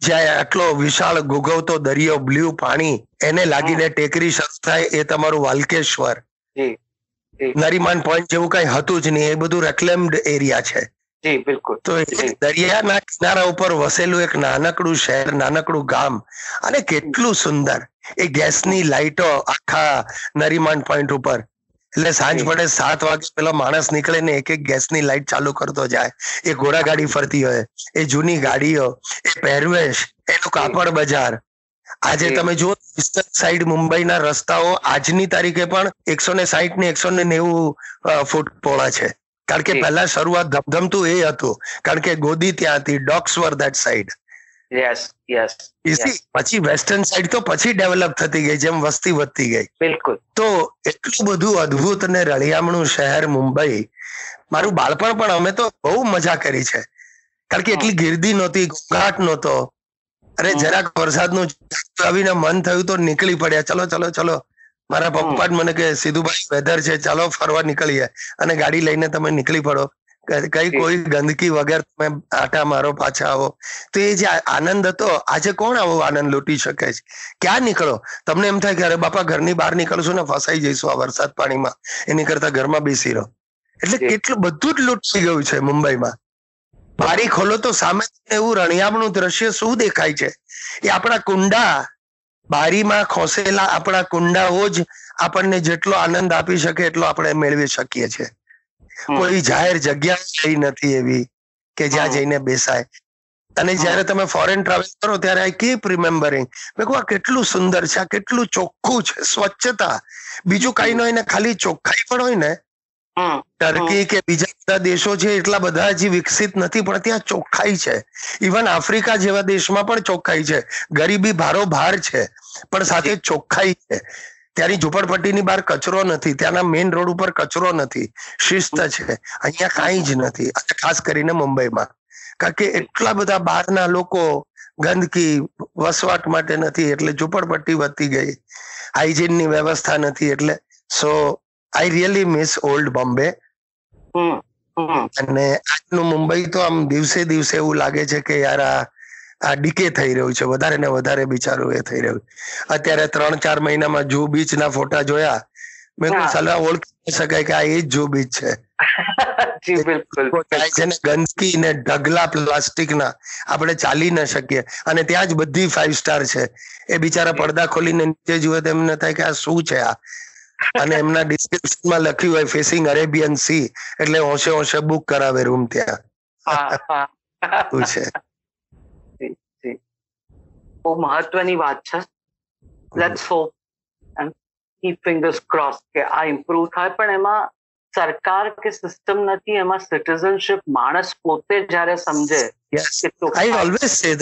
જ્યાં આટલો વિશાળ ગુગવતો દરિયો બ્લુ પાણી એને લાગીને ટેકરી શરૂ થાય એ તમારું વાલકેશ્વર. નરીમાન પોઈન્ટ જેવું કઈ હતું જ નહીં. એ બધું રેક્લેમ્ડ એરિયા છે. જી બિલકુલ. તો. દરિયાના કિનારા ઉપર વસેલું એક નાનકડું શહેર નાનકડું ગામ અને કેટલું સુંદર. એ ગેસની લાઈટો આખા નરીમાન પોઈન્ટ ઉપર. એટલે સાંજ પડે સાત વાગે પેલો માણસ નીકળે ને એક એક ગેસની લાઈટ ચાલુ કરતો જાય. એ ઘોડાગાડી ફરતી હોય એ જૂની ગાડીઓ એ પહેરવેશ એનું કાપડ બજાર. આજે તમે જુઓ ઈસ્ટર્ન સાઈડ મુંબઈના રસ્તાઓ આજની તારીખે પણ એકસો ને સાહીઠ ને એકસો ને નેવું ફૂટ પહોળા છે. કારણ કે પહેલા શરૂઆત ધમધમતું એ હતું. કારણ કે ગોદી ત્યાં હતી docks were that side yes yes પછી વેસ્ટર્ન સાઈડ તો પછી ડેવલપ થતી ગઈ જેમ વસ્તી વધતી ગઈ. બિલકુલ. તો એટલું બધું અદ્ભુત અને રળિયામણું શહેર મુંબઈ મારું બાળપણ પણ અમે તો બહુ મજા કરી છે. કારણ કે એટલી ગીર્દી નહોતી ઘોઘાટ નહોતો. અરે જરાક વરસાદનું આવીને મન થયું તો નીકળી પડ્યા. ચલો ચલો ચલો. મારા પપ્પા જ મને કે સીધુભાઈ વેધર છે ચાલો ફરવા નીકળીએ અને ગાડી લઈને તમે નીકળી પડો. કઈ કઈ ગંદકી વગર તમે આટા મારો પાછા આવો. તો એ જે આનંદ હતો આજે કોણ આવો આનંદ લૂંટી શકે છે? ક્યાં નીકળો? તમને એમ થાય કે અરે બાપા ઘરની બહાર નીકળશું ને ફસાઈ જઈશું આ વરસાદ પાણીમાં. એની કરતા ઘરમાં બેસી રહો. એટલે કેટલું બધું જ લૂંટાઈ ગયું છે મુંબઈમાં. બારી ખોલો તો સામે એવું રણિયામણું દ્રશ્ય શું દેખાય છે? એ આપણા કુંડા બારીમાં ખોસેલા આપણા કુંડાઓ જ આપણને જેટલો આનંદ આપી શકે એટલો આપણે મેળવી શકીએ છીએ. કોઈ જાહેર જગ્યા કઈ નથી એવી કે જ્યાં જઈને બેસાય. અને જ્યારે તમે ફોરેન ટ્રાવેલ કરો ત્યારે આઈ કીપ રિમેમ્બરિંગ મેં કહું આ કેટલું સુંદર છે આ કેટલું ચોખ્ખું છે સ્વચ્છતા. બીજું કઈ ન હોય ને ખાલી ચોખ્ખાઈ પણ હોય ને. ટર્કી કે બીજા બધા દેશો છે એટલા બધા હજી વિકસિત નથી પણ ત્યાં ચોખ્ખાઈ છે. ઇવન આફ્રિકા જેવા દેશમાં પણ ચોખ્ખાઈ છે. ગરીબી ભારો ભાર છે પણ સાથે ચોખ્ખાઈ છે. ત્યાંની ઝુંપડપટ્ટીની બહાર કચરો નથી ત્યાંના મેઇન રોડ ઉપર કચરો નથી શિસ્ત છે. અહીંયા કાંઈ જ નથી ખાસ કરીને મુંબઈમાં. કારણ કે એટલા બધા બહારના લોકો ગંદકી વસવાટ માટે નથી એટલે ઝુંપડપટ્ટી વધતી ગઈ. હાઇજીનની વ્યવસ્થા નથી એટલે. So I really miss old Bombay. અને આજનું મુંબઈ તો આમ દિવસે દિવસે એવું લાગે છે કે યાર આ આ ડીકે થઈ રહ્યું છે. વધારે ને વધારે બિચારું એ થઈ રહ્યું. અત્યારે ત્રણ ચાર મહિનામાં જુ બીચ ના ફોટા જોયા. મેં કહ્યું સલાહ ઓળખી શકાય કે આ એ જ જુ બીચ છે. ગંદકી ને ઢગલા પ્લાસ્ટિક ના આપણે ચાલી ન શકીએ. અને ત્યાં જ બધી ફાઈવ સ્ટાર છે. એ બિચારા પડદા ખોલીને નીચે જુએ તો એમને થાય કે આ શું છે આ? અને એમના ડિસ્ક્રિપ્શનમાં લખ્યું હોય ફેસિંગ અરેબિયન સી એટલે હોંશે હોંશે બુક કરાવે રૂમ ત્યાં. છે? બહુ મહત્વની વાત છે. Let's hope and keep fingers cross કે આ ઇમ્પ્રુવ થાય. પણ એમાં સરકાર કે સિસ્ટમ નથી એમાં સિટીઝનશિપ માણસ પોતે જ્યારે સમજે આઈ ઓલવેઝ સે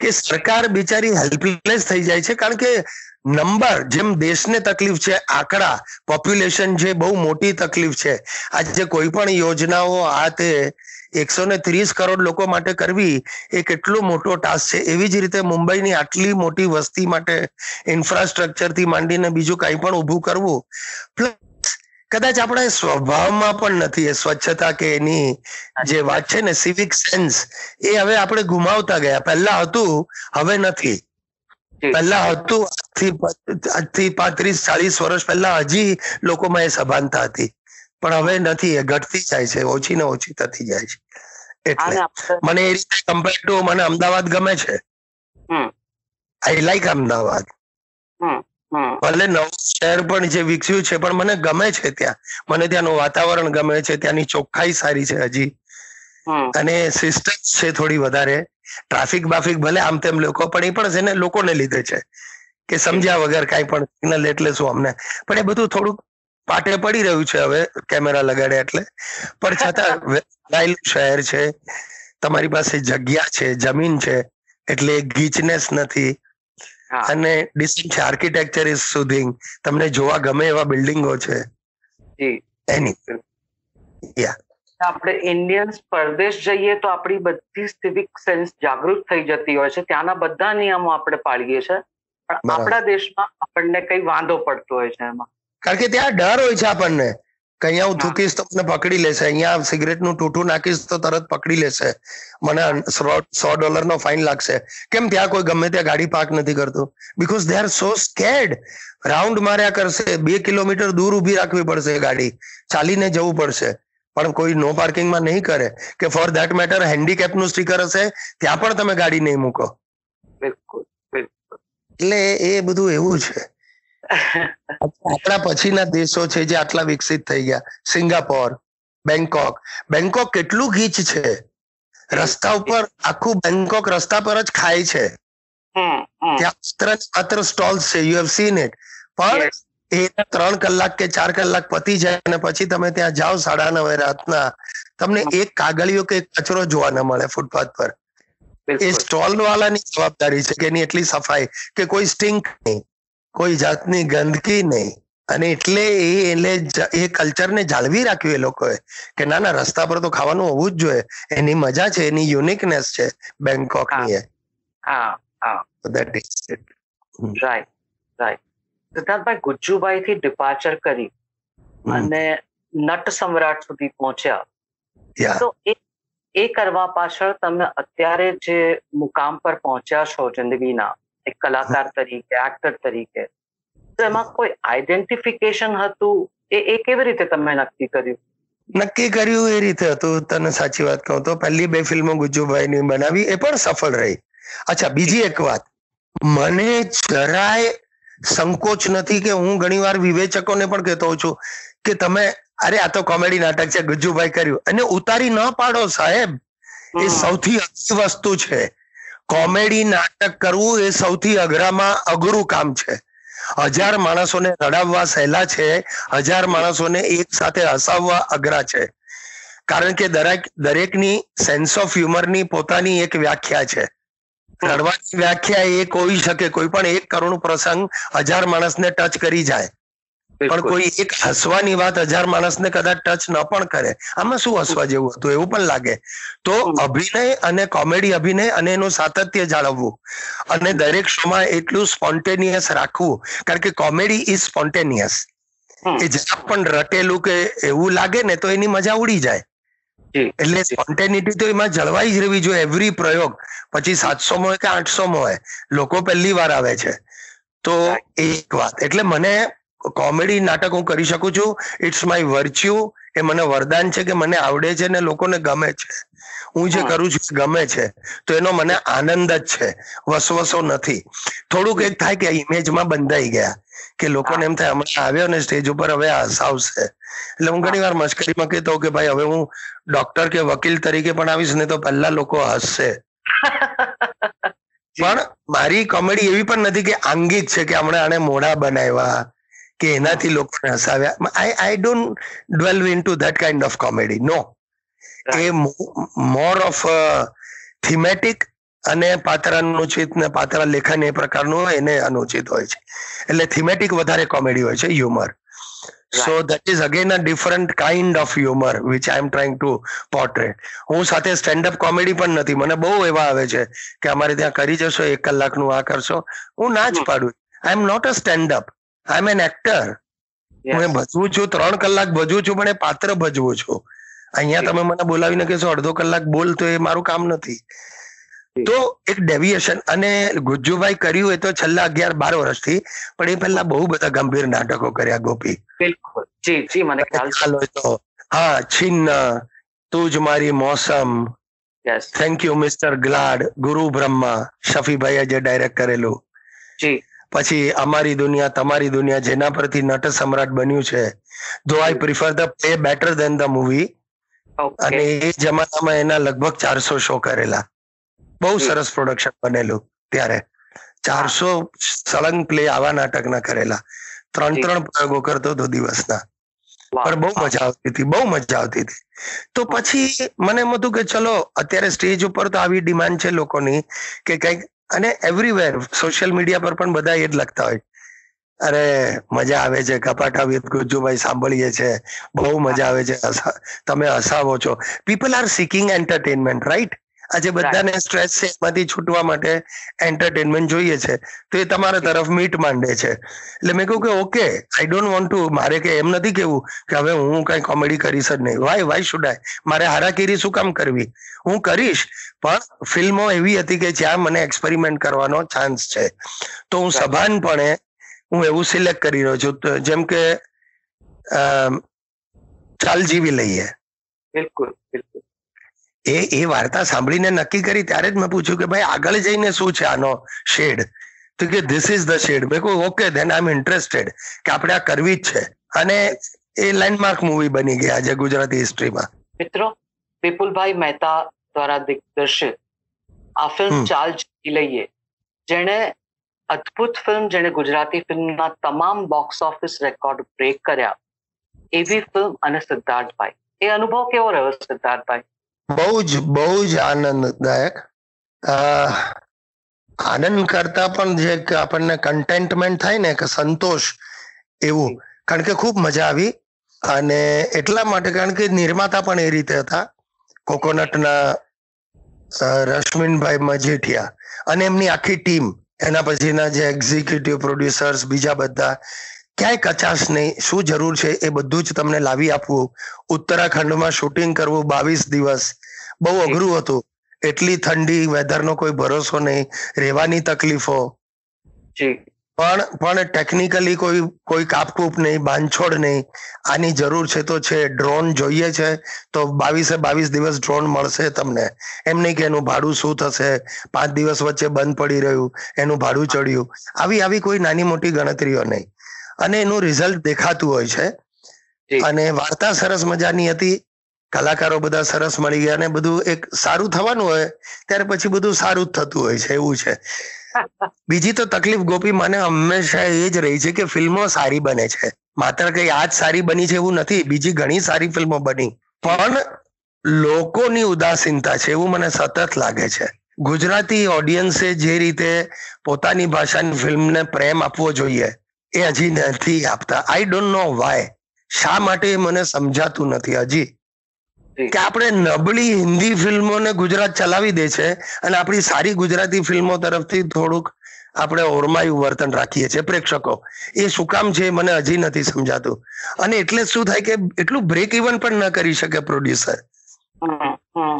કે સરકાર બિચારી હેલ્પલેસ થઈ જાય છે. કારણ કે નંબર, જેમ દેશને તકલીફ છે, આંકડા પોપ્યુલેશન જે બહુ મોટી તકલીફ છે. આજે કોઈ પણ યોજનાઓ આ તે એકસો ને ત્રીસ કરોડ લોકો માટે કરવી એ કેટલો મોટો ટાસ્ક છે. એવી જ રીતે મુંબઈની આટલી મોટી વસ્તી માટે ઇન્ફ્રાસ્ટ્રક્ચરથી માંડીને બીજું કંઈ પણ ઊભું કરવું. પ્લસ કદાચ આપણા સ્વભાવમાં પણ નથી, એ સ્વચ્છતા કે એની જે વાત છે ને સિવિક સેન્સ એ હવે આપણે ગુમાવતા ગયા. પહેલા હતું, હવે નથી. પહેલા હતું આજથી પાંત્રીસ ચાલીસ વર્ષ પહેલા હજી લોકોમાં એ સભાનતા હતી. પણ હવે નથી એ ઘટતી જાય છે ઓછી ને ઓછી થતી જાય છે. એટલે મને એ રીતે કમ્પેર ટુ મને અમદાવાદ ગમે છે. I like Ahmedabad. ભલે નવું શહેર પણ જે વિકસ્યું છે પણ મને ગમે છે ત્યાં. મને ત્યાંનું વાતાવરણ ગમે છે ત્યાંની ચોખ્ખાઈ સારી છે હજી. અને સિસ્ટમ છે થોડી વધારે. ટ્રાફિક બાફિક ભલે આમ તેમ લોકો પણ એ પણ છે ને લોકોને લીધે છે કે સમજ્યા વગર કાંઈ પણ સિગ્નલ એટલે શું અમને? પણ એ બધું થોડુંક પાટે પડી રહ્યું છે હવે કેમેરા લગાડે એટલે. પણ છતાં શહેર છે તમારી પાસે જગ્યા છે જમીન છે એટલે ગીચનેસ નથી. અને ડિસ્ટન્સ છે આર્કિટેક્ચર ઇઝ સુધિંગ તમને જોવા ગમે એવા બિલ્ડિંગો છે. એની આપણે ઇન્ડિયન્સ પરદેશ જઈએ તો આપણી બધી સિવિક સેન્સ જાગૃત થઈ જતી હોય છે. ત્યાંના બધા નિયમો આપણે પાળીએ છીએ. પણ આપણા દેશમાં આપણને કઈ વાંધો પડતો હોય છે એમાં. કારણ કે ત્યાં ડર હોય છે આપણને. કે અહીંયા હું. થૂકીશ તો મને પકડી લેશે. અહીંયા સિગરેટનું ટૂટું નાખીશ તો તરત પકડી લેશે. મને સો ડોલર નો ફાઇન લાગશે. કેમ ત્યાં કોઈ ગમે ત્યાં ગાડી પાર્ક નથી કરતું? Because they are so scared round માર્યા કરશે. બે કિલોમીટર દૂર ઊભી રાખવી પડશે ગાડી. ચાલીને જવું પડશે. પણ કોઈ નો પાર્કિંગમાં નહીં કરે કે ફોર ધેટ મેટર હેન્ડીકેપનું સ્ટીકર હશે ત્યાં પણ તમે ગાડી નહીં મૂકો. બિલકુલ એટલે એ બધું એવું છે. આપણા પછીના દેશો છે જે આટલા વિકસિત થઈ ગયા. સિંગાપોર બેંકોક બેંકોક કેટલું ગીચ છે. રસ્તા ઉપર આખું બેંકોક રસ્તા પર જ ખાય છે. ત્યાં માત્ર સ્ટોલ્સ છે. યુ હેવ સીન ઇટ પણ. એ ત્રણ કલાક કે ચાર કલાક પતી જાય અને પછી તમે ત્યાં જાઓ સાડા નવે રાતના. તમને એક કાગળિયો કે કચરો જોવા ન મળે ફૂટપાથ પર. એ સ્ટોલ વાળાની જવાબદારી છે કે એની એટલી સફાઈ કે કોઈ સ્ટિંક નહીં કોઈ જાતની ગંદકી નહીં. અને એટલે એ એટલે એ કલ્ચરને જાળવી રાખ્યું એ લોકોએ કે ના ના રસ્તા પર તો ખાવાનું હોવું જ જોઈએ. એની મજા છે એની યુનિકનેસ છે બેંકોકની એ. હા હા that is it right right સિદ્ધાર્થભાઈ ગુજ્જુભાઈ થી ડિપાર્ચર કરી અને નટ સમ્રાટ સુધી પહોંચ્યા. તો એ એ કરવા પાછળ તમે અત્યારે જે મુકામ પર પહોંચ્યા છો જિંદગીના એક કલાકાર તરીકે એક્ટર તરીકે તો એમાં કોઈ આઈડેન્ટિફિકેશન હતું? એ એ કેવી રીતે તમે નક્કી કર્યું? નક્કી કર્યું એ રીતે હતું તને સાચી વાત કહું તો. પહેલી બે ફિલ્મો ગુજ્જુભાઈની બનાવી એ પણ સફળ રહી. અચ્છા બીજી એક વાત. મને જરાય સંકોચ નથી કે હું ઘણીવાર વિવેચકોને પણ કહેતો છું કે તમે અરે આ તો કોમેડી નાટક છે ગુજ્જુભાઈ કર્યું. અને ઉતારી ન પાડો સાહેબ એ સૌથી અઘરી વસ્તુ છે. કોમેડી નાટક કરવું એ સૌથી અઘરામાં અઘરું કામ છે. હજાર માણસોને રડાવવા સહેલા છે હજાર માણસોને એક સાથે હસાવવા અઘરા છે. કારણ કે દરેક દરેકની સેન્સ ઓફ હ્યુમરની પોતાની એક વ્યાખ્યા છે. રડવાની વ્યાખ્યા એ કોઈ શકે કોઈ પણ એક કરુણ પ્રસંગ હજાર માણસને ટચ કરી જાય. પણ કોઈ એક હસવાની વાત હજાર માણસને કદાચ ટચ ન પણ કરે. આમાં શું હસવા જેવું હતું એવું પણ લાગે. તો અભિનય અને કોમેડી અભિનય અને એનું સાતત્ય જાળવવું. અને દરેક શોમાં એટલું સ્પોન્ટેનિયસ રાખવું. કારણ કે કોમેડી ઇઝ સ્પોન્ટેનિયસ. એ જ્યાં પણ રટેલું કે એવું લાગે ને તો એની મજા ઉડી જાય. એટલે સ્પોન્ટેનિટી તો એમાં જળવાઈ જ રહેવી જોઈએ એવરી પ્રયોગ. પછી સાતસો હોય કે આઠસો હોય લોકો પહેલી વાર આવે છે. તો એક વાત. એટલે મને કોમેડી નાટક હું કરી શકું છું. ઇટ્સ માય વર્ચ્યુ એ મને વરદાન છે કે મને આવડે છે ને લોકોને ગમે છે. હું જે કરું છું ગમે છે. તો એનો મને આનંદ જ છે. વસવસો નથી. થોડુંક એક થાય કે ઇમેજમાં બંધાઈ ગયા કે લોકોને એમ થાય હમણાં આવ્યો ને સ્ટેજ ઉપર હવે હસાવશે એટલે હું ઘણી વાર મશ્કરીમાં કહેતો કે ભાઈ હવે હું ડોક્ટર કે વકીલ તરીકે પણ આવીશ ને તો પહેલા લોકો હસશે. પણ મારી કોમેડી એવી પણ નથી કે આંગિક છે કે હમણાં આને મોઢા બનાવ્યા. કે એનાથી લોકોને હસાવ્યા I I don't dwelve in to that kind of comedy no a more of thematic અને પાત્ર અનુચિત ને પાત્ર લેખન એ પ્રકારનું હોય એને અનુચિત હોય છે. એટલે થીમેટિક વધારે કોમેડી હોય છે humour so that is again a different kind of humour which I am trying to portrait હું સાથે સ્ટેન્ડઅપ કોમેડી પણ નથી. મને બહુ એવા આવે છે કે અમારે ત્યાં કરી જશો એક કલાકનું આ કરશો. હું ના જ પાડું. I am not a standup I am an actor હું એ ભજવું છું ત્રણ કલાક ભજવું છું પણ એ પાત્ર ભજવું છું. અહીંયા તમે મને બોલાવીને કહેશો અડધો કલાક બોલ તો એ મારું કામ નથી. તો એક ડેવિએશન અને ગુજ્જુભાઈ કર્યું એ તો છેલ્લા અગિયાર બાર વર્ષથી પણ એ પહેલા બહુ બધા ગંભીર નાટકો કર્યા ગોપી. બિલકુલ. જી જી મને ખ્યાલ છે. ખ્યાલ હોય તો. હા છિન્ન તું જ મારી મોસમ. થેન્ક યુ મિસ્ટર ગ્લાડ ગુરુ બ્રહ્મા શફીભાઈએ જે ડાયરેક્ટ કરેલું. જી. પછી અમારી દુનિયા તમારી દુનિયા જેના પરથી નટ સમ્રાટ બન્યું છે. Though I prefer the play better than the movie અને એ જમાનામાં એના લગભગ ચારસો શો કરેલા. બહુ સરસ પ્રોડક્શન બનેલું ત્યારે. ચારસો સળંગ પ્લે આવા નાટકના કરેલા. ત્રણ ત્રણ પ્રયોગો કરતો હતો દિવસના. પણ બહુ મજા આવતી હતી બહુ મજા આવતી હતી. તો પછી મને એમ હતું કે ચલો અત્યારે સ્ટેજ ઉપર તો આવી ડિમાન્ડ છે લોકોની કે કંઈક અને એવરીવેર સોશિયલ મીડિયા પર પણ બધા એ જ લખતા હોય. અરે, મજા આવે છે, કપાટા વિથ ગુજ્જુભાઈ સાંભળીએ છે, બહુ મજા આવે છે તમે હસાવો છો. People are seeking entertainment right આજે બધાને સ્ટ્રેસ છે એમાંથી છૂટવા માટે એન્ટરટેનમેન્ટ જોઈએ છે. તો એ તમારા તરફ મીટ માંડે છે. એટલે મેં કહ્યું કે okay I don't want to મારે કે એમ નથી કેવું કે હવે હું કઈ કોમેડી કરીશ જ નહીં. વાય વાય શુડ આઈ મારે હારાકીરી શું કામ કરવી? હું કરીશ પણ ફિલ્મો એવી હતી કે જ્યાં મને એક્સપેરિમેન્ટ કરવાનો ચાન્સ છે. તો હું સભાનપણે હું એવું સિલેક્ટ કરી રહ્યો છું જેમ કે ચાલ જીવી લઈએ. બિલકુલ બિલકુલ. એ એ વાર્તા સાંભળીને નક્કી કરી ત્યારે જ મેં પૂછ્યું કે ભાઈ આગળ જઈને શું છે આનો શેડ? તો કે ધીસ ઇઝ ધ શેડ મેં કહ્યું okay then I am interested કે આપણે આ કરવી જ છે. અને એ લેન્ડમાર્ક મૂવી બની ગઈ આજે ગુજરાતી હિસ્ટ્રીમાં મિત્રો વિપુલભાઈ મહેતા દ્વારા દિગ્દર્શિત આ ફિલ્મ. ચાલ જીતી લઈએ. જેણે અદ્ભુત ફિલ્મ જેણે ગુજરાતી ફિલ્મના તમામ બોક્સ ઓફિસ રેકોર્ડ બ્રેક કર્યા. એવી ફિલ્મ અને સિદ્ધાર્થભાઈ. એ અનુભવ કેવો રહ્યો સિદ્ધાર્થભાઈ? બહુ જ બહુ જ આનંદદાયક આનંદ કરતા પણ જે આપણને કન્ટેન્ટમેન્ટ થાય ને કે સંતોષ એવું. કારણ કે ખૂબ મજા આવી. અને એટલા માટે કારણ કે નિર્માતા પણ એ રીતે હતા. કોકોનટના રશ્મિનભાઈ મજીઠિયા. અને એમની આખી ટીમ એના પછીના જે એક્ઝિક્યુટિવ પ્રોડ્યુસર્સ બીજા બધા ક્યાંય કચાશ નહીં. શું જરૂર છે એ બધું જ તમને લાવી આપવું ઉત્તરાખંડમાં શૂટિંગ કરવું બાવીસ દિવસ. બહુ અઘરું હતું. એટલી ઠંડી વેધરનો કોઈ ભરોસો નહીં. રહેવાની તકલીફો. પણ પણ ટેકનિકલી કોઈ કોઈ કાપકૂપ નહીં બાંધછોડ નહીં. આની જરૂર છે તો છે. ડ્રોન જોઈએ છે તો બાવીસે બાવીસ દિવસ ડ્રોન મળશે તમને. એમ નહીં કે એનું ભાડું શું થશે. પાંચ દિવસ વચ્ચે બંધ પડી રહ્યું. એનું ભાડું ચડ્યું. આવી આવી કોઈ નાની મોટી ગણતરીઓ નહીં. અને એનું રિઝલ્ટ દેખાતું હોય છે. અને વાર્તા સરસ મજાની હતી. કલાકારો બધા સરસ મળી ગયા અને બધું એક સારું થવાનું હોય ત્યારે પછી બધું સારું જ થતું હોય છે એવું છે. બીજી તો તકલીફ ગોપી મને હંમેશા એ જ રહી છે કે ફિલ્મો સારી બને છે. માત્ર કઈ આજ સારી બની છે એવું નથી બીજી ઘણી સારી ફિલ્મો બની. પણ લોકોની ઉદાસીનતા છે એવું મને સતત લાગે છે. ગુજરાતી ઓડિયન્સે જે રીતે પોતાની ભાષાની ફિલ્મને પ્રેમ આપવો જોઈએ એ હજી નથી આપતા. આઈ ડોન્ટ નો વાય શા માટે મને સમજાતું નથી હજી? કે આપણે નબળી હિન્દી ફિલ્મોને ગુજરાત ચલાવી દે છે અને આપણી સારી ગુજરાતી ફિલ્મો તરફથી થોડુંક આપણે ઓરમાયું વર્તન રાખીએ છીએ. પ્રેક્ષકો એ શું કામ છે મને હજી નથી સમજાતું. અને એટલે શું થાય કે એટલું બ્રેક ઇવન પણ ન કરી શકે પ્રોડ્યુસર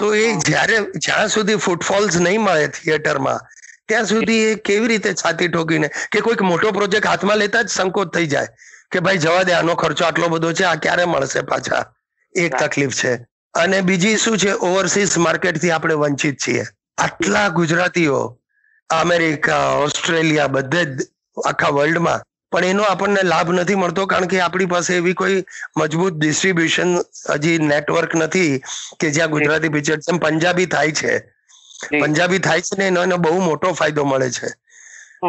તો એ જ્યારે જ્યાં સુધી ફૂટફોલ્સ નહીં મળે થિયેટરમાં ત્યાં સુધી એ કેવી રીતે છાતી ઠોકીને કે કોઈક મોટો પ્રોજેક્ટ હાથમાં લેતા જ સંકોચ થઈ જાય કે ભાઈ જવા દે આનો ખર્ચો આટલો બધો છે આ ક્યારે મળશે પાછા? એક તકલીફ છે. અને બીજી શું છે ઓવરસીઝ માર્કેટથી આપણે વંચિત છીએ. આટલા ગુજરાતીઓ અમેરિકા ઓસ્ટ્રેલિયા બધે જ આખા વર્લ્ડમાં પણ એનો આપણને લાભ નથી મળતો કારણ કે આપણી પાસે એવી કોઈ મજબૂત ડિસ્ટ્રીબ્યુશન હજી નેટવર્ક નથી કે જ્યાં ગુજરાતી પિક્ચર પંજાબી થાય છે. પંજાબી થાય છે ને એનો એનો બહુ મોટો ફાયદો મળે છે.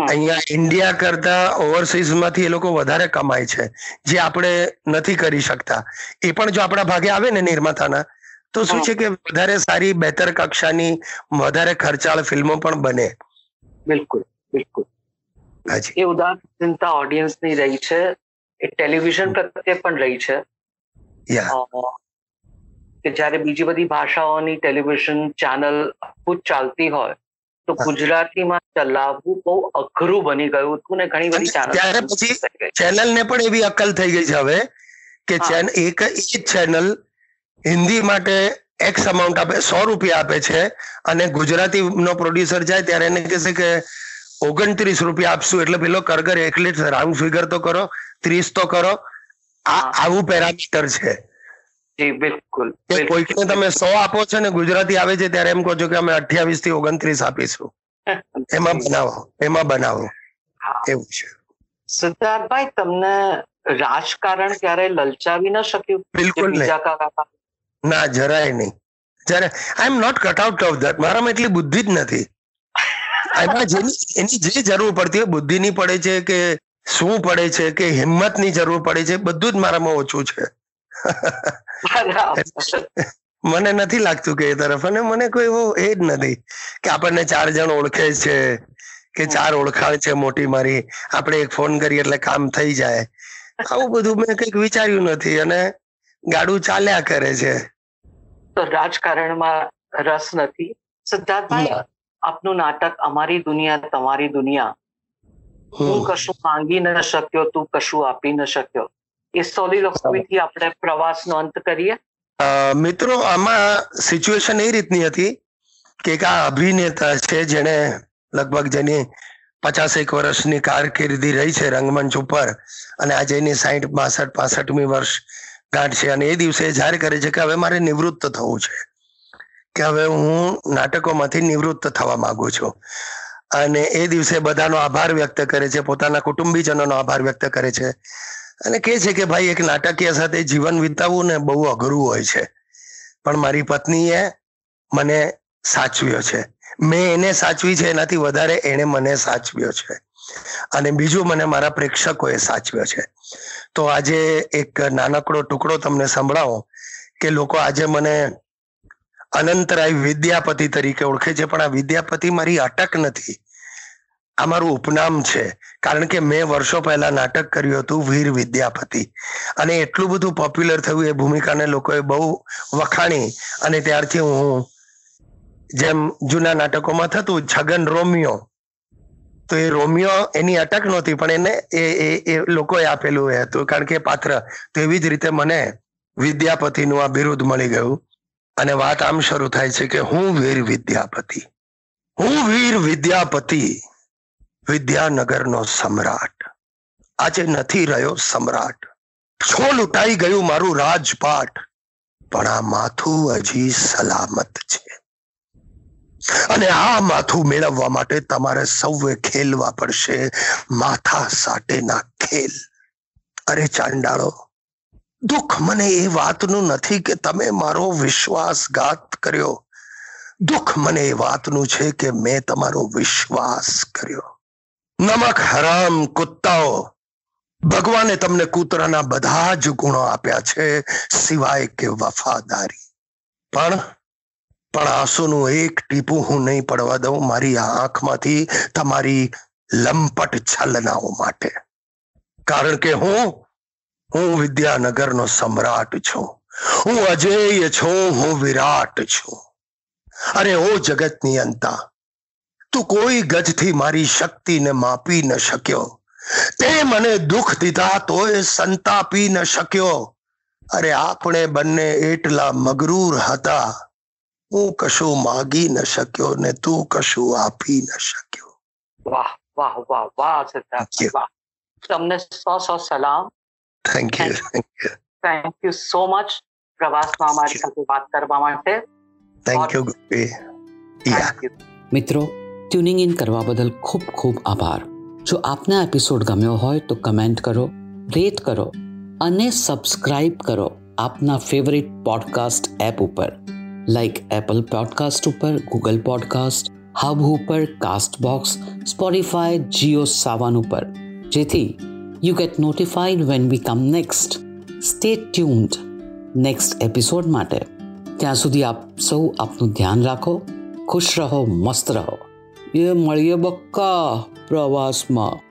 અહીંયા ઇન્ડિયા કરતા ઓવરસીઝમાંથી એ લોકો વધારે કમાય છે જે આપણે નથી કરી શકતા. એ પણ જો આપણા ભાગે આવે ને નિર્માતાના તો શું છે કે વધારે સારી બેતર કક્ષાની વધારે ખર્ચાળ ફિલ્મો પણ બને. બિલકુલ બિલકુલ. એ ઉદાસીનતા ઓડિયન્સની રહી છે. એ ટેલિવિઝન પ્રત્યે પણ રહી છે. કે જ્યારે બીજી બધી ભાષાઓની ટેલિવિઝન ચેનલ ખુદ ચાલતી હોય તો ગુજરાતીમાં ચલાવવું બહુ અઘરું બની ગયું હતું ને ઘણી બધી ત્યારે ચેનલ પછી ચેનલ ને પણ એવી અકલ થઈ ગઈ છે હવે કે એક જ ચેનલ હિન્દી માટે એક્સ અમાઉન્ટ આપે સો રૂપિયા આપે છે અને ગુજરાતી નો પ્રોડ્યુસર જાય ત્યારે એને કહેશે કે ઓગણત્રીસ રૂપિયા આપશું એટલે પેલો કરગર એટલે રાઉન્ડ ફિગર તો કરો ત્રીસ તો કરો. આ આવું પેરામીટર છે. જી બિલકુલ કોઈકને તમે સો આપો છો ને ગુજરાતી આવે છે ત્યારે એમ કહો છો કે અમે અઠ્યાવીસથી ઓગણત્રીસ આપીશું. એમાં બનાવો એમાં બનાવો. એવું છે. સિદ્ધાર્થભાઈ તમને રાજકારણ ક્યારે લલચાવી ન શક્યું બિલકુલ ના જરાય નહીં. જ્યારે I am not cut out of that મારામાં એટલી બુદ્ધિ જ નથી. એમાં જેની એની જે જરૂર પડતી હોય બુદ્ધિની પડે છે કે શું પડે છે કે હિંમતની જરૂર પડે છે બધું જ મારામાં ઓછું છે. મને નથી લાગતું કે એ તરફ. અને મને કોઈ એવો એ જ નથી કે આપણને ચાર જણ ઓળખે છે કે ચાર ઓળખાણ છે મોટી મારી. આપણે એક ફોન કરીએ એટલે કામ થઈ જાય. આવું બધું મેં કંઈક વિચાર્યું નથી અને ગાડું ચાલ્યા કરે છે. તો રાજકારણમાં રસ નથી. સિદ્ધાર્થભાઈ આપનું નાટક અમારી દુનિયા તમારી દુનિયા. હું કશું માંગી ન શક્યો તું કશું આપી ન શક્યો. એ સોલિલોક્વીથી આપણે પ્રવાસનો અંત કરીએ. મિત્રો આમાં સિચ્યુએશન એ રીતની હતી કે એક આ અભિનેતા છે જેને લગભગ જેની પચાસેક વર્ષની કારકિર્દી રહી છે રંગમંચ ઉપર અને આજે એની સાહીઠ બાસઠ પાસઠમી વર્ષ ગાંઠ છે અને એ દિવસે જાહેર કરે છે કે હવે મારે નિવૃત્ત થવું છે. કે હવે હું નાટકોમાંથી નિવૃત્ત થવા માંગુ છું. અને એ દિવસે બધાનો આભાર વ્યક્ત કરે છે પોતાના કુટુંબીજનોનો આભાર વ્યક્ત કરે છે. અને કહે છે કે ભાઈ, એક નાટકીય સાથે જીવન વિતાવવું ને બહુ અઘરું હોય છે. પણ મારી પત્નીએ મને સાચવ્યો છે. મેં એને સાચવી છે, એનાથી વધારે એણે મને સાચવ્યો છે. અને બીજું મને મારા પ્રેક્ષકોએ સાચવ્યો છે. તો આજે એક નાનકડો ટુકડો તમને સંભળાવો કે લોકો આજે મને અનંતરાય વિદ્યાપતિ તરીકે ઓળખે છે, પણ આ વિદ્યાપતિ મારી અટક નથી. આ મારું ઉપનામ છે. કારણ કે મેં વર્ષો પહેલા નાટક કર્યું હતું વીર વિદ્યાપતિ. અને એટલું બધું પોપ્યુલર થયું એ ભૂમિકાને લોકોએ બહુ વખાણી. અને ત્યારથી હું જેમ જૂના નાટકોમાં થતું છગન રોમિયો, તો એ રોમિયો એની અટક નહોતી, પણ એને એ એ એ લોકોએ આપેલું એ હતું. કારણ કે પાત્ર તો એવી જ રીતે મને વિદ્યાપતિનું આ બિરુદ મળી ગયું. અને વાત આમ શરૂ થાય છે કે હું વીર વિદ્યાપતિ. હું વીર વિદ્યાપતિ. વિદ્યાનગરનો સમ્રાટ. આજે નથી રહ્યો સમ્રાટ. છો લૂંટાઈ ગયું મારું રાજપાટ. પણ આ માથું હજી સલામત છે. અને આ માથું મેળવવા માટે તમારે સૌએ ખેલવા પડશે. માથા સાટેના ખેલ. અરે ચાંડાળો, દુઃખ મને એ વાતનું નથી કે તમે મારો વિશ્વાસઘાત કર્યો. દુઃખ મને એ વાતનું છે કે મેં તમારો વિશ્વાસ કર્યો. નમક હરામ કુત્તાઓ, ભગવાને તમને કૂતરાના બધા જ ગુણો આપ્યા છે, સિવાય કે વફાદારી. પણ પણ આંસુનું એક ટીપું હું નહીં પડવા દઉં, મારી આંખમાંથી તમારી લંપટ છલનાઓ માટે. કારણ કે હું હું વિદ્યાનગરનો સમ્રાટ છું. હું અજેય છું, હું વિરાટ છું. અરે ઓ જગતની અંતા. તું કોઈ ગજથી મારી શક્તિને માપી ન શક્યો. તે મને દુઃખ દીધા તોય સંતાપી ન શક્યો. અરે આપણે બંને એટલા મગરૂર હતા. હું કશું માગી ન શક્યો ને તું કશું આપી ન શક્યો. વાહ વાહ વાહ વાહ સિદ્ધાર્થ વાહ. તમને સો સો સલામ. Thank you thank you thank you so much પ્રવાસમાં અમારી સાથે વાત કરવા માટે. થેન્ક યુ ગુપી મિત્રો ટ્યુનિંગ ઇન કરવા બદલ ખૂબ ખૂબ આભાર. જો આપને એપિસોડ ગમ્યો હોય તો કમેન્ટ કરો રેટ કરો અને સબસ્ક્રાઇબ કરો આપના ફેવરિટ પોડકાસ્ટ એપ ઉપર. લાઈક એપલ પોડકાસ્ટ ઉપર ગૂગલ પોડકાસ્ટ હબ ઉપર કાસ્ટ બોક્સ સ્પોટીફાય જીઓ સાવન ઉપર. જેથી you get notified when we come next stay tuned next episode માટે. ત્યાં સુધી આપ સૌ આપનું ધ્યાન રાખો, ખુશ રહો, મસ્ત રહો. એ મળીએ બક્કા પ્રવાસમાં.